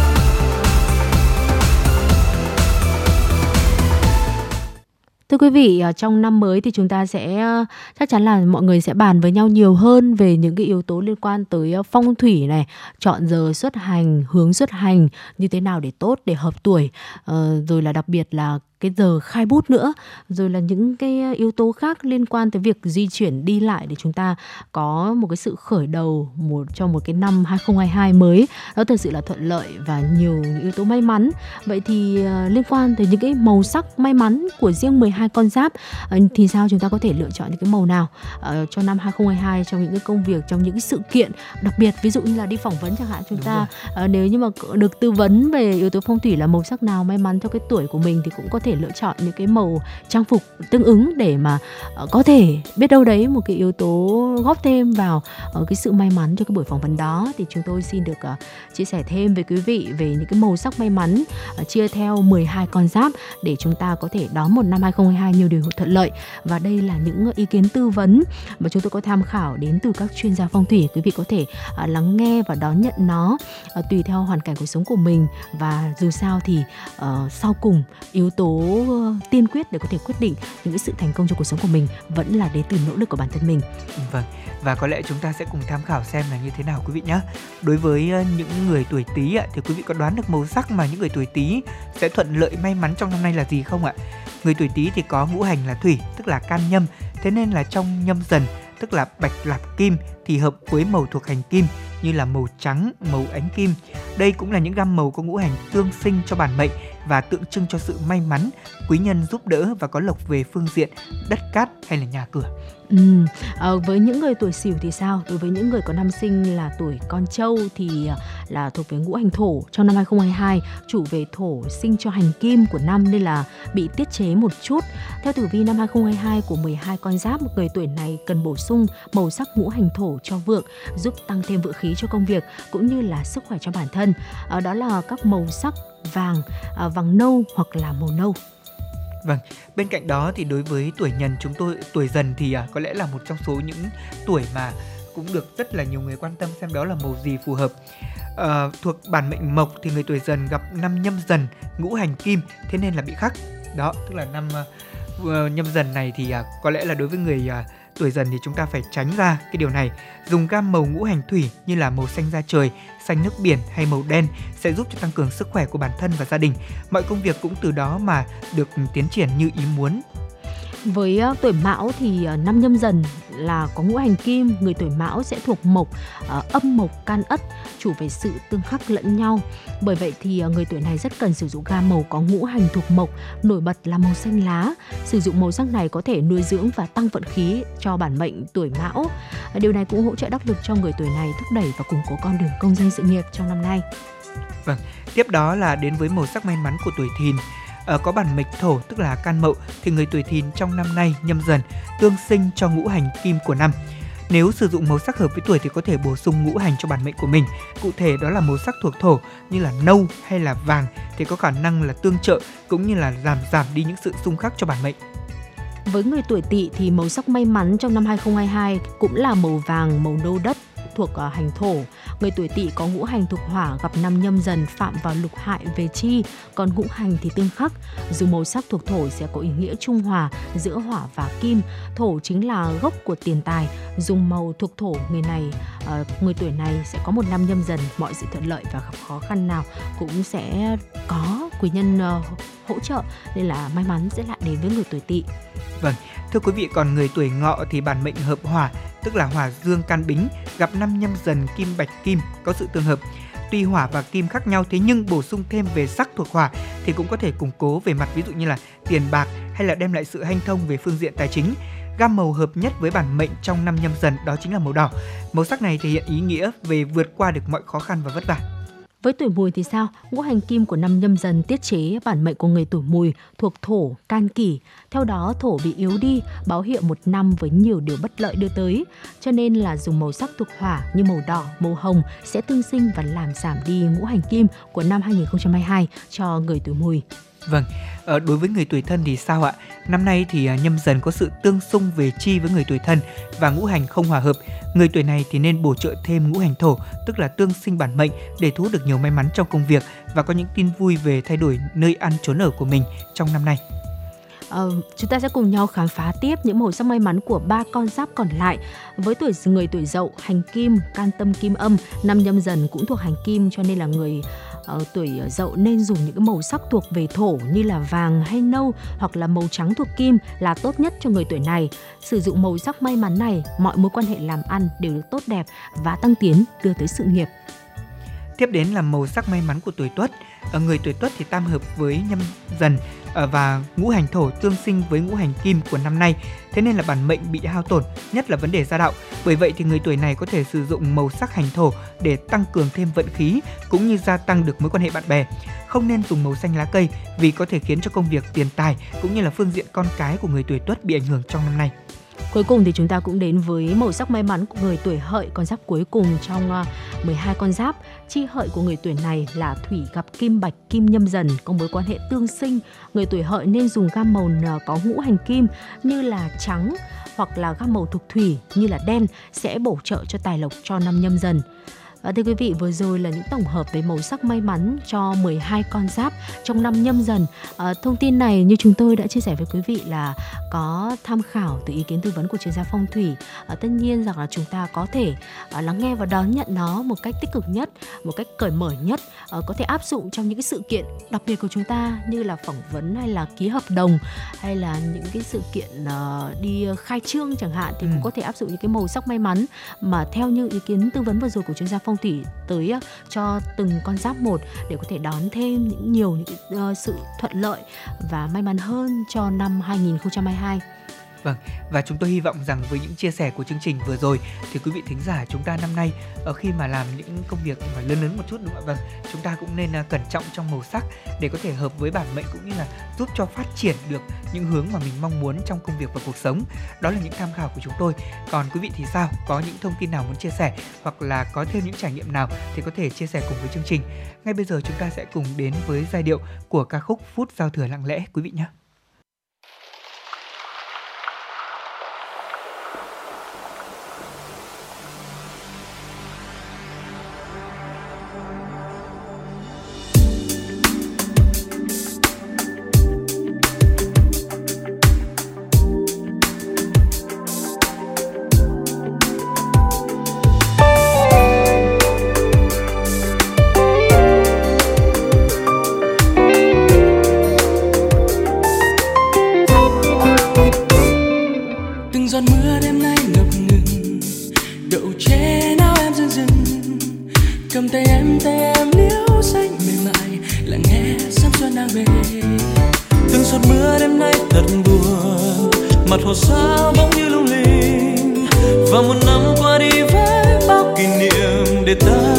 Thưa quý vị, ờ, trong năm mới thì chúng ta sẽ ờ, chắc chắn là mọi người sẽ bàn với nhau nhiều hơn về những cái yếu tố liên quan tới ờ, phong thủy này, chọn giờ xuất hành, hướng xuất hành như thế nào để tốt để hợp tuổi, Ờ, rồi là đặc biệt là cái giờ khai bút nữa, rồi là những cái ờ, yếu tố khác liên quan tới việc di chuyển đi lại để chúng ta có một cái sự khởi đầu một trong một cái năm 2022 mới. Nó thật sự là thuận lợi và nhiều những yếu tố may mắn. Vậy thì ờ, liên quan tới những cái màu sắc may mắn của riêng 12 con giáp ờ, thì sao chúng ta có thể lựa chọn những cái màu nào cho năm 2022 trong những cái công việc trong những cái sự kiện đặc biệt? Ví dụ như là đi phỏng vấn chẳng hạn chúng
Đúng
ta ờ, nếu như mà được tư vấn về yếu tố phong thủy là màu sắc nào may mắn cho cái tuổi của mình thì cũng có thể lựa chọn những cái màu trang phục tương ứng để mà ờ, có thể biết đâu đấy một cái yếu tố góp thêm vào ờ, cái sự may mắn cho cái buổi phỏng vấn đó. Thì chúng tôi xin được ờ, chia sẻ thêm với quý vị về những cái màu sắc may mắn chia theo 12 con giáp để chúng ta có thể đón một năm 2022 nhiều điều thuận lợi. Và đây là những ý kiến tư vấn mà chúng tôi có tham khảo đến từ các chuyên gia phong thủy. Quý vị có thể lắng nghe và đón nhận nó tùy theo hoàn cảnh cuộc sống của mình. Và dù sao thì uh, sau cùng yếu tố Ờ, tiên quyết để có thể quyết định những cái sự thành công trong cuộc sống của mình vẫn là đến từ nỗ lực của bản thân mình
Vâng, và có lẽ chúng ta sẽ cùng tham khảo xem là như thế nào quý vị nhé. Đối với ờ, những người tuổi Tý ạ, thì quý vị có đoán được màu sắc mà những người tuổi Tý sẽ thuận lợi may mắn trong năm nay là gì không ạ? Người tuổi Tý thì có ngũ hành là thủy, tức là can nhâm, thế nên là trong nhâm dần, tức là bạch lạp kim thì hợp với màu thuộc hành kim như là màu trắng, màu ánh kim. Đây cũng là những gam màu có ngũ hành tương sinh cho bản mệnh và tượng trưng cho sự may mắn, quý nhân giúp đỡ và có lộc về phương diện đất cát hay là nhà cửa.
Ừ, À, với những người tuổi Sửu thì sao? Đối với những người có năm sinh là tuổi con trâu thì ờ, là thuộc về ngũ hành thổ trong năm 2022, chủ về thổ sinh cho hành kim của năm nên là bị tiết chế một chút. Theo tử vi năm 2022 của 12 con giáp, người tuổi này cần bổ sung màu sắc ngũ hành thổ cho vượng, giúp tăng thêm vượng khí cho công việc cũng như là sức khỏe cho bản thân. À, đó là các màu sắc vàng, à, vàng nâu hoặc là màu nâu vâng
Bên cạnh đó thì đối với tuổi nhần chúng tôi tuổi dần thì à, có lẽ là một trong số những tuổi mà cũng được rất là nhiều người quan tâm xem đó là màu gì phù hợp. À, thuộc bản mệnh mộc thì người tuổi dần gặp năm nhâm dần ngũ hành kim thế nên là bị khắc. Đó, tức là năm uh, nhâm dần này thì uh, có lẽ là đối với người uh, tuổi dần thì chúng ta phải tránh ra cái điều này. Dùng gam màu ngũ hành thủy như là màu xanh da trời, xanh nước biển hay màu đen sẽ giúp cho tăng cường sức khỏe của bản thân và gia đình. Mọi công việc cũng từ đó mà được tiến triển như ý muốn.
Với ờ, tuổi Mão thì ờ, năm nhâm dần là có ngũ hành kim, người tuổi Mão sẽ thuộc mộc, ờ, âm mộc can ất, chủ về sự tương khắc lẫn nhau. Bởi vậy thì người tuổi này rất cần sử dụng gam màu có ngũ hành thuộc mộc, nổi bật là màu xanh lá. Sử dụng màu sắc này có thể nuôi dưỡng và tăng vận khí cho bản mệnh tuổi Mão. Điều này cũng hỗ trợ đắc lực cho người tuổi này thúc đẩy và củng cố con đường công danh sự nghiệp trong năm nay.
Vâng, tiếp đó là đến với màu sắc may mắn của tuổi thìn. Ở có bản mệnh thổ tức là can mậu thì người tuổi thìn trong năm nay nhâm dần tương sinh cho ngũ hành kim của năm. Nếu sử dụng màu sắc hợp với tuổi thì có thể bổ sung ngũ hành cho bản mệnh của mình. Cụ thể đó là màu sắc thuộc thổ như là nâu hay là vàng thì có khả năng là tương trợ cũng như là giảm giảm đi những sự xung khắc cho bản mệnh.
Với người tuổi Tỵ thì màu sắc may mắn trong năm 2022 cũng là màu vàng, màu nâu đất thuộc uh, hành thổ. Người tuổi Tỵ có ngũ hành thuộc hỏa gặp năm nhâm dần phạm vào lục hại về chi, còn ngũ hành thì tương khắc. Dù màu sắc thuộc thổ sẽ có ý nghĩa trung hòa giữa hỏa và kim. Thổ chính là gốc của tiền tài. Dùng màu thuộc thổ người này, uh, người tuổi này sẽ có một năm nhâm dần, mọi sự thuận lợi và gặp khó khăn nào cũng sẽ có quý nhân uh, hỗ trợ nên là may mắn sẽ lại đến với người tuổi Tỵ.
Vâng, thưa quý vị còn người tuổi ngọ thì bản mệnh hợp hỏa, tức là hỏa dương can bính, gặp năm nhâm dần kim bạch kim có sự tương hợp. Tuy hỏa và kim khác nhau thế nhưng bổ sung thêm về sắc thuộc hỏa thì cũng có thể củng cố về mặt ví dụ như là tiền bạc hay là đem lại sự hanh thông về phương diện tài chính. Gam màu hợp nhất với bản mệnh trong năm nhâm dần đó chính là màu đỏ. Màu sắc này thể hiện ý nghĩa về vượt qua được mọi khó khăn và vất vả.
Với tuổi mùi thì sao? Ngũ hành kim của năm nhâm dần tiết chế bản mệnh của người tuổi mùi thuộc thổ, can kỷ. Theo đó thổ bị yếu đi, báo hiệu một năm với nhiều điều bất lợi đưa tới. Cho nên là dùng màu sắc thuộc hỏa như màu đỏ, màu hồng sẽ tương sinh và làm giảm đi ngũ hành kim của năm 2022 cho người tuổi mùi.
Vâng, ờ, đối với người tuổi thân thì sao ạ? Năm nay thì à, nhâm dần có sự tương xung về chi với người tuổi thân và ngũ hành không hòa hợp. Người tuổi này thì nên bổ trợ thêm ngũ hành thổ, tức là tương sinh bản mệnh để thu hút được nhiều may mắn trong công việc và có những tin vui về thay đổi nơi ăn trốn ở của mình trong năm nay.
Uh, chúng ta sẽ cùng nhau khám phá tiếp những màu sắc may mắn của ba con giáp còn lại. Với tuổi người tuổi dậu, hành kim, can tâm kim âm, năm nhâm dần cũng thuộc hành kim cho nên là người uh, tuổi ờ, dậu nên dùng những cái màu sắc thuộc về thổ như là vàng hay nâu hoặc là màu trắng thuộc kim là tốt nhất cho người tuổi này. Sử dụng màu sắc may mắn này, mọi mối quan hệ làm ăn đều được tốt đẹp và tăng tiến đưa tới sự nghiệp.
Tiếp đến là màu sắc may mắn của tuổi Tuất. Ở người tuổi Tuất thì tam hợp với nhâm dần ờ, và ngũ hành thổ tương sinh với ngũ hành kim của năm nay. Thế nên là bản mệnh bị hao tổn, nhất là vấn đề gia đạo. Bởi vậy thì người tuổi này có thể sử dụng màu sắc hành thổ để tăng cường thêm vận khí cũng như gia tăng được mối quan hệ bạn bè. Không nên dùng màu xanh lá cây vì có thể khiến cho công việc tiền tài cũng như là phương diện con cái của người tuổi Tuất bị ảnh hưởng trong năm nay.
Cuối cùng thì chúng ta cũng đến với màu sắc may mắn của người tuổi hợi, con giáp cuối cùng trong à, 12 con giáp. Chi hợi của người tuổi này là thủy gặp kim bạch, kim nhâm dần, có mối quan hệ tương sinh. Người tuổi hợi nên dùng gam màu à, có ngũ hành kim như là trắng hoặc là gam màu thuộc thủy như là đen sẽ bổ trợ cho tài lộc cho năm nhâm dần. À, thưa quý vị, vừa rồi là những tổng hợp về màu sắc may mắn cho 12 con giáp trong năm nhâm dần. À, thông tin này như chúng tôi đã chia sẻ với quý vị là có tham khảo từ ý kiến tư vấn của chuyên gia phong thủy. À, tất nhiên rằng là chúng ta có thể à, lắng nghe và đón nhận nó một cách tích cực nhất, một cách cởi mở nhất, à, có thể áp dụng trong những cái sự kiện đặc biệt của chúng ta như là phỏng vấn hay là ký hợp đồng hay là những cái sự kiện uh, đi khai trương chẳng hạn thì ừ. cũng có thể áp dụng những cái màu sắc may mắn mà theo như ý kiến tư vấn vừa rồi của chuyên gia phong phong thủy tới cho từng con giáp một để có thể đón thêm những, nhiều những ờ, sự thuận lợi và may mắn hơn cho năm 2022.
Vâng, và chúng tôi hy vọng rằng với những chia sẻ của chương trình vừa rồi thì quý vị thính giả chúng ta năm nay ở khi mà làm những công việc mà lớn lớn một chút đúng không ạ? Vâng, chúng ta cũng nên à, cẩn trọng trong màu sắc để có thể hợp với bản mệnh cũng như là giúp cho phát triển được những hướng mà mình mong muốn trong công việc và cuộc sống. Đó là những tham khảo của chúng tôi. Còn quý vị thì sao? Có những thông tin nào muốn chia sẻ hoặc là có thêm những trải nghiệm nào thì có thể chia sẻ cùng với chương trình. Ngay bây giờ chúng ta sẽ cùng đến với giai điệu của ca khúc Phút giao thừa lặng lẽ quý vị nhé.
Còn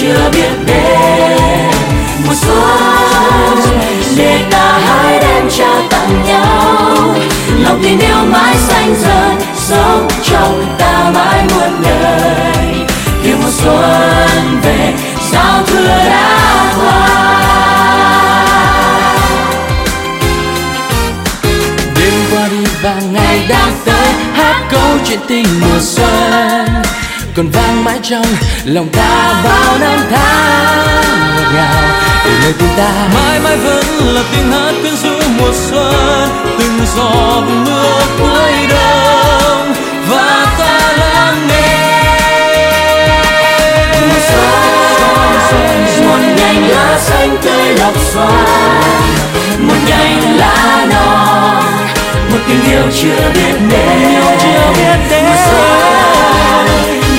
chưa biết đến. Mùa xuân để ta hai đem trao tặng nhau. Lòng tình yêu mãi xanh dần sống trong ta mãi muôn đời. Khi mùa xuân về giao thừa đã qua?
Đêm qua đi và ngày đang tới, hát câu chuyện tình mùa xuân còn vang mãi trong lòng ta bao năm tháng ngọt ngào. Để nơi tim ta
mãi mãi vẫn là tiếng hát quyến rũ mùa xuân, từng giọt mưa cuối đông và ta lắng nghe.
Mùa xuân một nhành lá xanh tươi lọc xoan một nhành lá non, một tình yêu chưa biết đến chưa biết đến. Mùa xuân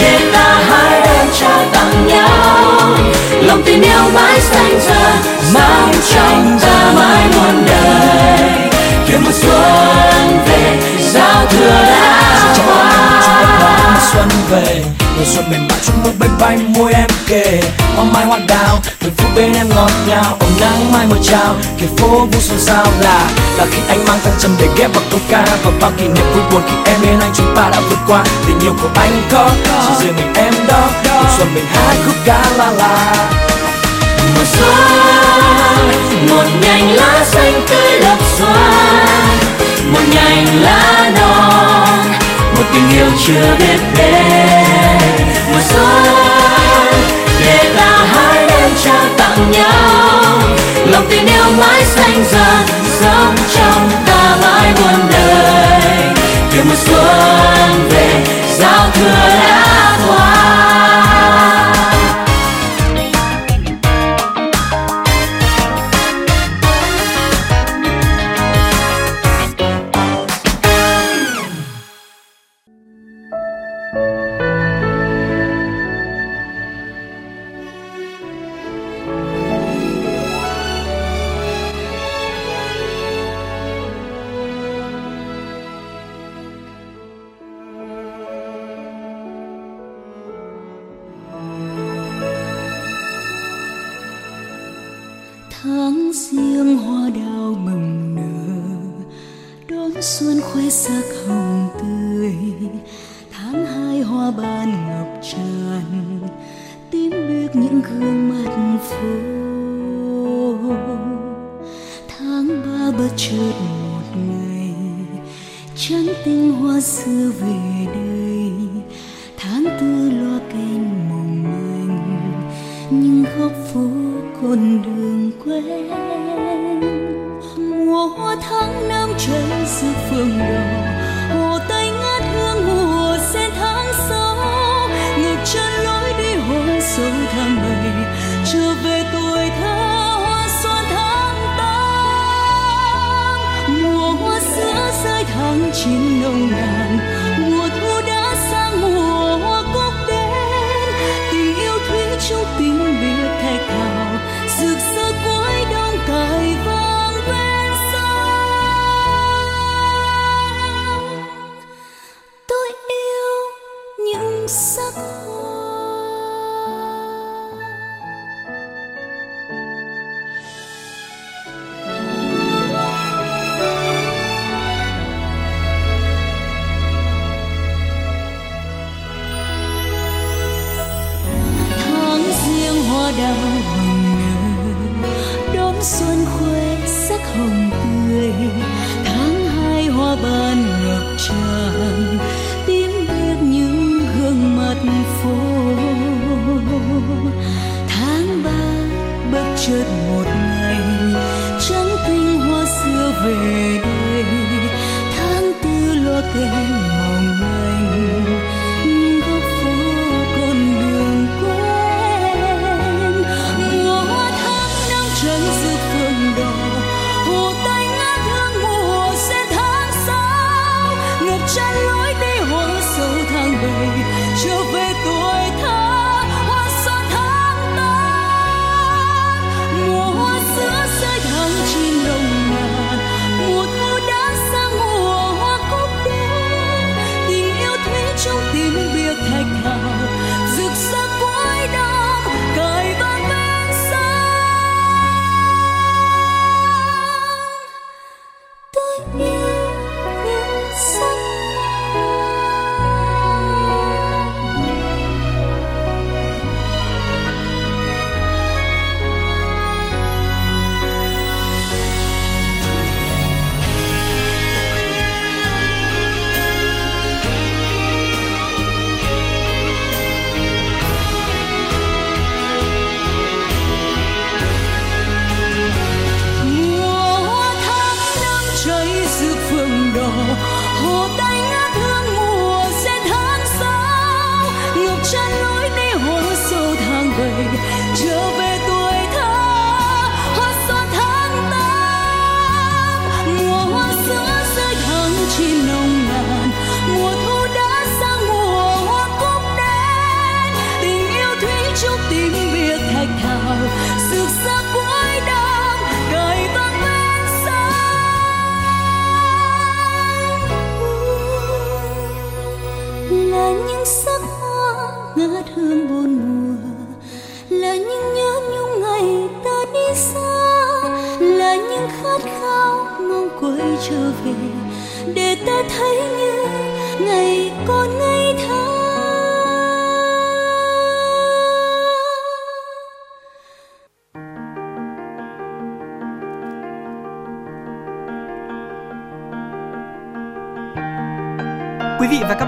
để ta hai đem trao tặng nhau lòng tình yêu mãi xanh ra mang trong ta mãi muôn đời kiếm mùa xuân về giao thừa đã qua
xuân về mùa xuân mềm mại trong môi bay bay môi em kề. Hoa mai hoa đào từng phút bên em ngọt ngào. Ôm nắng mai mưa chào kể phố vui xuân sao là. Là khi anh mang thăng trầm để ghép vào câu ca và bao kỷ niệm vui buồn khi em bên anh chúng ta đã vượt qua. Tình yêu của anh có, chỉ riêng mình em đó. Mùa xuân mình hát khúc ca la la.
Mùa xuân, một nhành lá xanh tươi lập xoan. Một nhành lá non, một tình yêu chưa biết đến xuân để ta hai đem trao tặng nhau. Lòng tình yêu mãi xanh dần, sống trong ta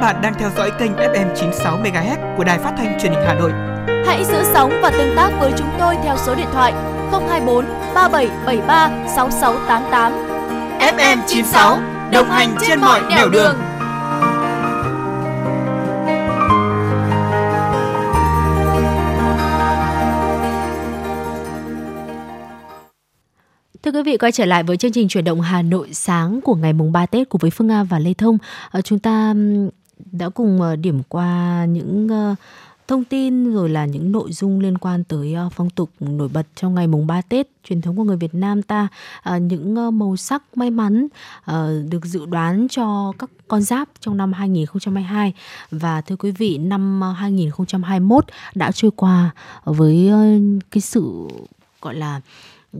bạn đang theo dõi kênh FM 96 MHz của Đài Phát thanh Truyền hình Hà Nội.
Hãy giữ sóng và tương tác với chúng tôi theo số điện thoại 024 3773 6688.
FM 96 đồng hành trên mọi nẻo đường.
Thưa quý vị, quay trở lại với chương trình chuyển động Hà Nội sáng của ngày mùng 3 Tết cùng với Phương Nga và Lê Thông. Ờ, chúng ta đã cùng ờ, điểm qua những ờ, thông tin rồi là những nội dung liên quan tới ờ, phong tục nổi bật trong ngày mùng 3 Tết truyền thống của người Việt Nam ta. Những màu sắc may mắn được dự đoán cho các con giáp trong năm 2022 và thưa quý vị, năm 2021 đã trôi qua với cái sự, gọi là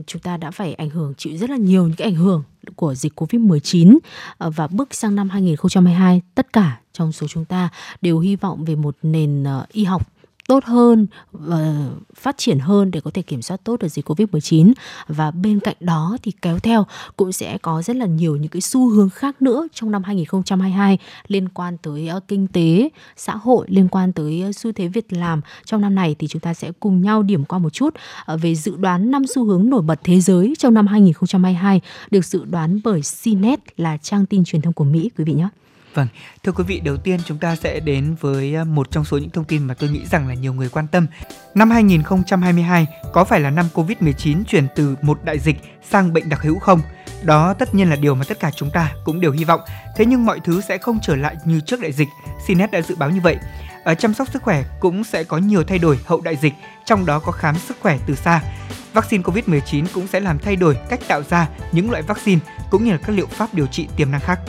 chúng ta đã phải ảnh hưởng, chịu rất là nhiều những cái ảnh hưởng của dịch Covid-19 ờ, và bước sang năm 2022 tất cả trong số chúng ta đều hy vọng về một nền ờ, y học tốt hơn và phát triển hơn để có thể kiểm soát tốt được dịch Covid-19 và bên cạnh đó thì kéo theo cũng sẽ có rất là nhiều những cái xu hướng khác nữa trong năm 2022 liên quan tới ờ, kinh tế, xã hội, liên quan tới ờ, xu thế việc làm trong năm này thì chúng ta sẽ cùng nhau điểm qua một chút ờ, về dự đoán năm xu hướng nổi bật thế giới trong năm 2022 được dự đoán bởi CNET là trang tin truyền thông của Mỹ quý vị nhé.
Vâng, thưa quý vị, đầu tiên chúng ta sẽ đến với à, một trong số những thông tin mà tôi nghĩ rằng là nhiều người quan tâm. Năm 2022 có phải là năm Covid-19 chuyển từ một đại dịch sang bệnh đặc hữu không? Đó tất nhiên là điều mà tất cả chúng ta cũng đều hy vọng. Thế nhưng mọi thứ sẽ không trở lại như trước đại dịch. CNET đã dự báo như vậy. Ở chăm sóc sức khỏe cũng sẽ có nhiều thay đổi hậu đại dịch, trong đó có khám sức khỏe từ xa. Vaccine Covid-19 cũng sẽ làm thay đổi cách tạo ra những loại vaccine cũng như là các liệu pháp điều trị tiềm năng khác.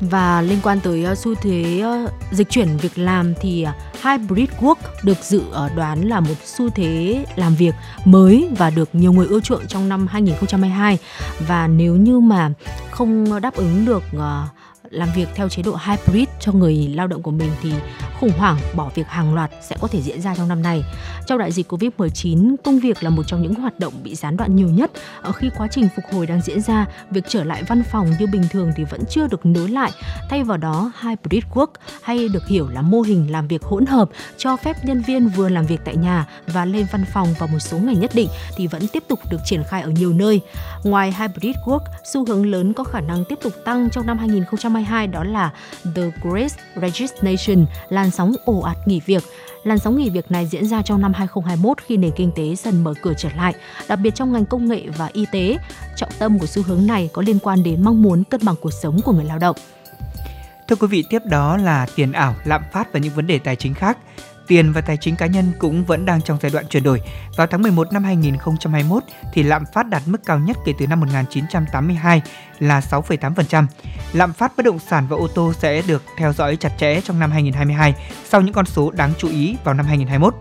Và liên quan tới ờ, xu thế ờ, dịch chuyển việc làm thì ờ, hybrid work được dự đoán là một xu thế làm việc mới và được nhiều người ưa chuộng trong năm 2022 và nếu như mà không đáp ứng được uh, làm việc theo chế độ hybrid cho người lao động của mình thì khủng hoảng bỏ việc hàng loạt sẽ có thể diễn ra trong năm này. Trong đại dịch Covid-19, công việc là một trong những hoạt động bị gián đoạn nhiều nhất. Ở khi quá trình phục hồi đang diễn ra, việc trở lại văn phòng như bình thường thì vẫn chưa được nối lại. Thay vào đó, hybrid work hay được hiểu là mô hình làm việc hỗn hợp cho phép nhân viên vừa làm việc tại nhà và lên văn phòng vào một số ngày nhất định thì vẫn tiếp tục được triển khai ở nhiều nơi. Ngoài hybrid work, xu hướng lớn có khả năng tiếp tục tăng trong năm 2022 đó là The Great Resignation, làn sóng ồ ạt nghỉ việc. Làn sóng nghỉ việc này diễn ra trong năm 2021 khi nền kinh tế dần mở cửa trở lại, đặc biệt trong ngành công nghệ và y tế. Trọng tâm của xu hướng này có liên quan đến mong muốn cân bằng cuộc sống của người lao động.
Thưa quý vị, tiếp đó là tiền ảo, lạm phát và những vấn đề tài chính khác. Tiền và tài chính cá nhân cũng vẫn đang trong giai đoạn chuyển đổi. Vào tháng 11 năm 2021 thì lạm phát đạt mức cao nhất kể từ năm 1982 là 6,8%. Lạm phát bất động sản và ô tô sẽ được theo dõi chặt chẽ trong năm 2022 sau những con số đáng chú ý vào năm 2021.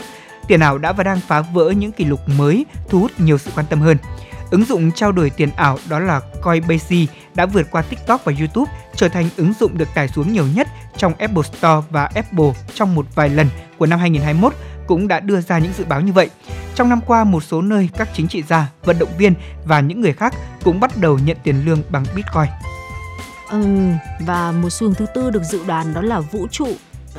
Tiền ảo đã và đang phá vỡ những kỷ lục mới, thu hút nhiều sự quan tâm hơn. Ứng dụng trao đổi tiền ảo đó là Coinbase đã vượt qua TikTok và YouTube, trở thành ứng dụng được tải xuống nhiều nhất trong Apple Store và Apple trong một vài lần của năm 2021 cũng đã đưa ra những dự báo như vậy. Trong năm qua, một số nơi các chính trị gia, vận động viên và những người khác cũng bắt đầu nhận tiền lương bằng Bitcoin.
Ừ, và một xu hướng thứ tư được dự đoán đó là vũ trụ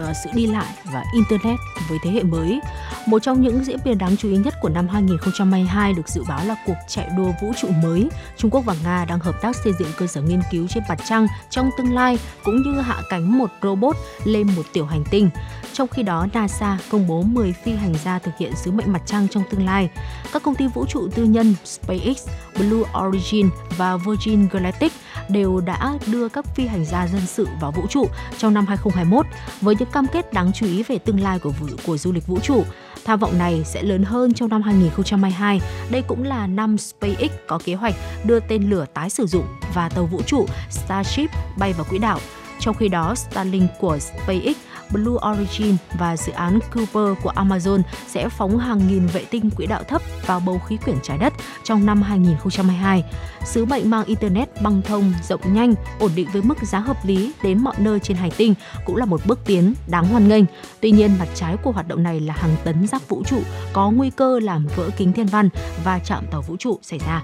uh, sự đi lại và internet với thế hệ mới. Một trong những diễn biến đáng chú ý nhất của năm 2022 được dự báo là cuộc chạy đua vũ trụ mới. Trung Quốc và Nga đang hợp tác xây dựng cơ sở nghiên cứu trên mặt trăng trong tương lai cũng như hạ cánh một robot lên một tiểu hành tinh. Trong khi đó, NASA công bố 10 phi hành gia thực hiện sứ mệnh mặt trăng trong tương lai. Các công ty vũ trụ tư nhân SpaceX, Blue Origin và Virgin Galactic đều đã đưa các phi hành gia dân sự vào vũ trụ trong năm 2021 với những cam kết đáng chú ý về tương lai của vũ, của du lịch vũ trụ. Tham vọng này sẽ lớn hơn trong năm 2022. Đây cũng là năm SpaceX có kế hoạch đưa tên lửa tái sử dụng và tàu vũ trụ Starship bay vào quỹ đạo. Trong khi đó, Starlink của SpaceX Blue Origin và dự án Cooper của Amazon sẽ phóng hàng nghìn vệ tinh quỹ đạo thấp vào bầu khí quyển trái đất trong năm 2022. Sứ mệnh mang Internet băng thông rộng nhanh, ổn định với mức giá hợp lý đến mọi nơi trên hành tinh cũng là một bước tiến đáng hoan nghênh. Tuy nhiên, mặt trái của hoạt động này là hàng tấn rác vũ trụ có nguy cơ làm vỡ kính thiên văn và chạm tàu vũ trụ xảy ra.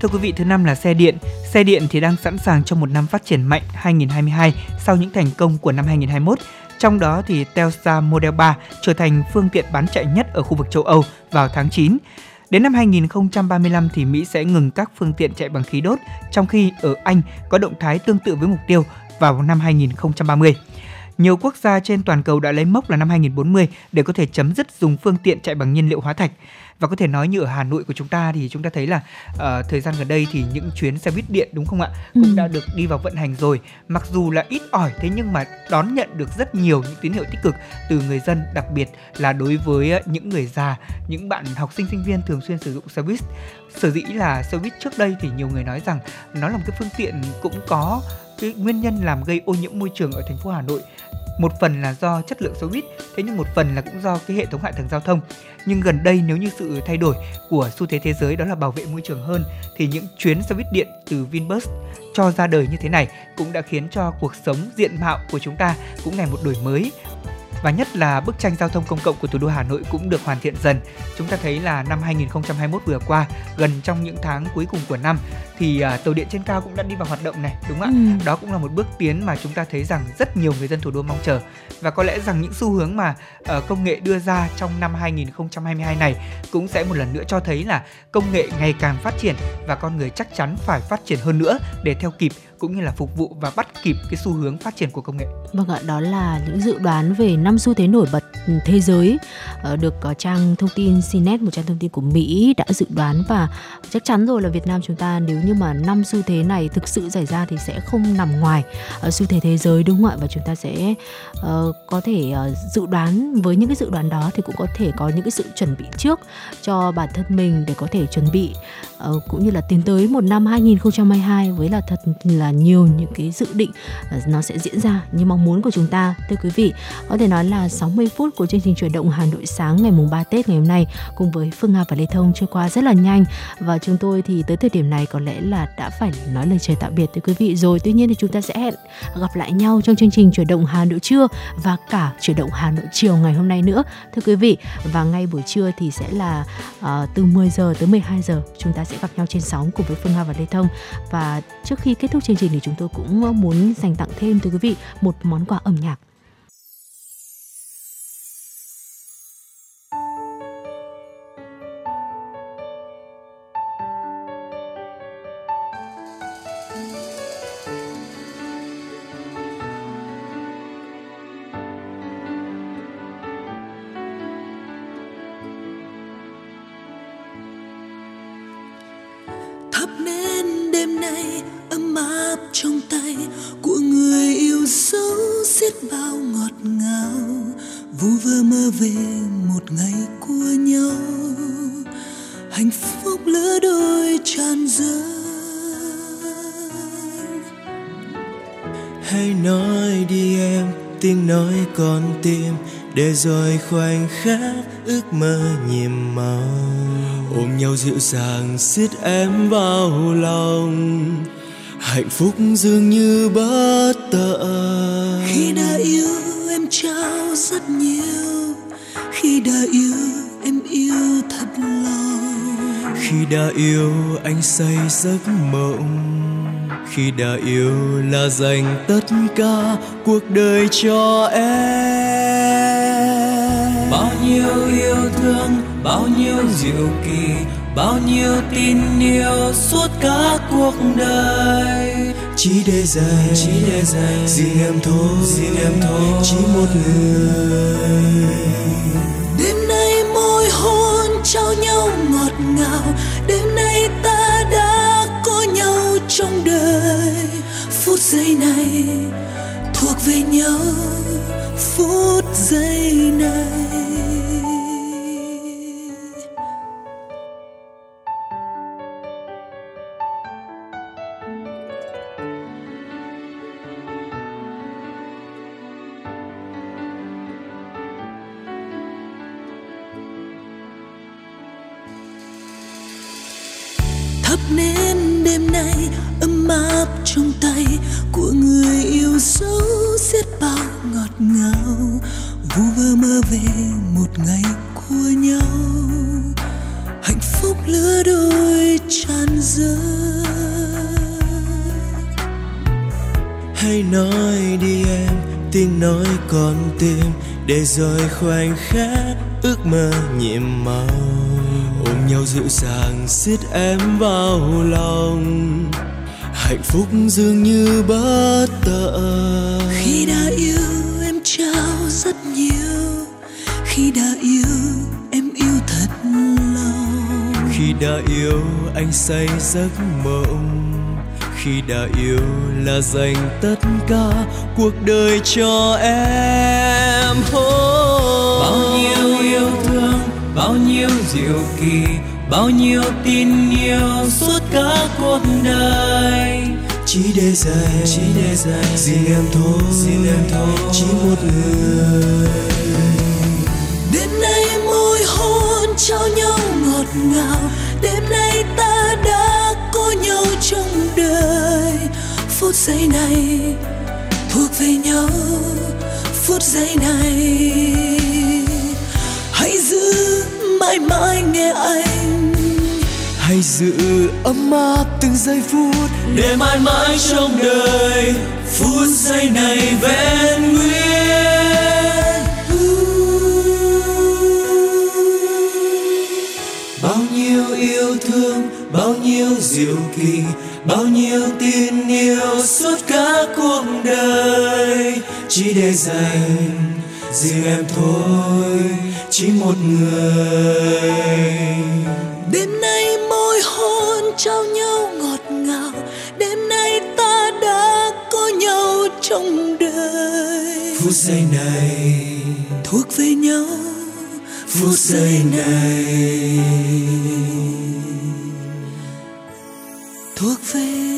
Thưa quý vị, thứ năm là xe điện. Xe điện thì đang sẵn sàng cho một năm phát triển mạnh 2022 sau những thành công của năm 2021. Trong đó thì Tesla Model 3 trở thành phương tiện bán chạy nhất ở khu vực châu Âu vào tháng 9. Đến năm 2035 thì Mỹ sẽ ngừng các phương tiện chạy bằng khí đốt, trong khi ở Anh có động thái tương tự với mục tiêu vào năm 2030. Nhiều quốc gia trên toàn cầu đã lấy mốc là năm 2040 để có thể chấm dứt dùng phương tiện chạy bằng nhiên liệu hóa thạch. Và có thể nói như ở Hà Nội của chúng ta thì chúng ta thấy là uh, thời gian gần đây thì những chuyến xe buýt điện đúng không ạ cũng ừ. đã được đi vào vận hành rồi. Mặc dù là ít ỏi thế nhưng mà đón nhận được rất nhiều những tín hiệu tích cực từ người dân đặc biệt là đối với những người già những bạn học sinh sinh viên thường xuyên sử dụng xe buýt. Sở dĩ là xe buýt trước đây thì nhiều người nói rằng nó là một cái phương tiện cũng có cái nguyên nhân làm gây ô nhiễm môi trường ở thành phố Hà Nội. Một phần là do chất lượng xe buýt, thế nhưng một phần là cũng do cái hệ thống hạ tầng giao thông. Nhưng gần đây nếu như sự thay đổi của xu thế thế giới đó là bảo vệ môi trường hơn, thì những chuyến xe buýt điện từ Vinbus cho ra đời như thế này cũng đã khiến cho cuộc sống diện mạo của chúng ta cũng ngày một đổi mới và nhất là bức tranh giao thông công cộng của thủ đô Hà Nội cũng được hoàn thiện dần. Chúng ta thấy là năm 2021 vừa qua, gần trong những tháng cuối cùng của năm thì uh, tàu điện trên cao cũng đã đi vào hoạt động này, đúng không ạ? Ừ. Đó cũng là một bước tiến mà chúng ta thấy rằng rất nhiều người dân thủ đô mong chờ và có lẽ rằng những xu hướng mà uh, công nghệ đưa ra trong năm 2022 này cũng sẽ một lần nữa cho thấy là công nghệ ngày càng phát triển và con người chắc chắn phải phát triển hơn nữa để theo kịp cũng như là phục vụ và bắt kịp cái xu hướng phát triển của công nghệ.
Vâng ạ, đó là những dự đoán về năm xu thế nổi bật ừ, thế giới ờ, được ờ, trang thông tin CNET một trang thông tin của Mỹ đã dự đoán và chắc chắn rồi là Việt Nam chúng ta nếu như mà năm xu thế này thực sự xảy ra thì sẽ không nằm ngoài ờ, xu thế thế giới đúng không ạ và chúng ta sẽ uh, có thể uh, dự đoán với những cái dự đoán đó thì cũng có thể có những cái sự chuẩn bị trước cho bản thân mình để có thể chuẩn bị uh, cũng như là tiến tới một năm 2022 với là thật là nhiều những cái dự định à, nó sẽ diễn ra như mong muốn của chúng ta. Thưa quý vị có thể nói là 60 phút của chương trình chuyển động Hà Nội sáng ngày mùng 3 Tết ngày hôm nay cùng với Phương Nga và Lê Thông trôi qua rất là nhanh. Và chúng tôi thì tới thời điểm này có lẽ là đã phải nói lời chào tạm biệt tới quý vị rồi. Tuy nhiên thì chúng ta sẽ hẹn gặp lại nhau trong chương trình chuyển động Hà Nội trưa và cả chuyển động Hà Nội chiều ngày hôm nay nữa. Thưa quý vị và ngay buổi trưa thì sẽ là uh, từ 10 giờ tới 12 giờ chúng ta sẽ gặp nhau trên sóng cùng với Phương Nga và Lê Thông. Và trước khi kết thúc chương trình thì chúng tôi cũng muốn dành tặng thêm tới quý vị một món quà âm nhạc.
Đôi
hãy nói đi em, tiếng nói con tim, để rồi khoảnh khắc ước mơ nhiệm màu. Ôm nhau dịu dàng, siết em vào lòng. Hạnh phúc dường như bất tận.
Khi đã yêu, em trao rất nhiều. Khi đã yêu, em yêu thật lòng
khi đã yêu anh say giấc mộng. Khi đã yêu là dành tất cả cuộc đời cho em. Bao nhiêu yêu thương bao nhiêu diệu kỳ bao nhiêu tin yêu suốt cả cuộc đời. Chỉ để dành chỉ để dành riêng em thôi riêng em thôi. chỉ một người
trong đời. Phút giây này thuộc về nhau phút giây này. Ngày của nhau. Hạnh phúc lứa đôi tràn dâng
hãy nói đi em, tiếng nói con tim. Để rồi khoảnh khắc ước mơ nhiệm màu. Ôm nhau dịu dàng, siết em vào lòng. Hạnh phúc dường như bất tận.
Khi đã yêu khi đã yêu em yêu thật lòng.
Khi đã yêu anh say giấc mộng. Khi đã yêu là dành tất cả cuộc đời cho em. Oh. bao nhiêu yêu thương bao nhiêu diệu kỳ bao nhiêu tin yêu suốt cả cuộc đời. Chỉ để dành chỉ để dành. riêng em thôi. Riêng em thôi. Chỉ một người
trao nhau ngọt ngào. Đêm nay ta đã có nhau trong đời. Phút giây này thuộc về nhau. Phút giây này hãy giữ mãi mãi nghe anh.
Hãy giữ ấm áp từng giây phút. Để mãi mãi trong đời phút giây này vẹn nguyên bao nhiêu diệu kỳ bao nhiêu tin yêu suốt cả cuộc đời. Chỉ để dành riêng em thôi chỉ một người.
Đêm nay môi hôn trao nhau ngọt ngào. Đêm nay ta đã có nhau trong đời.
Phút giây này
thuộc về nhau.
Phút giây này 莫非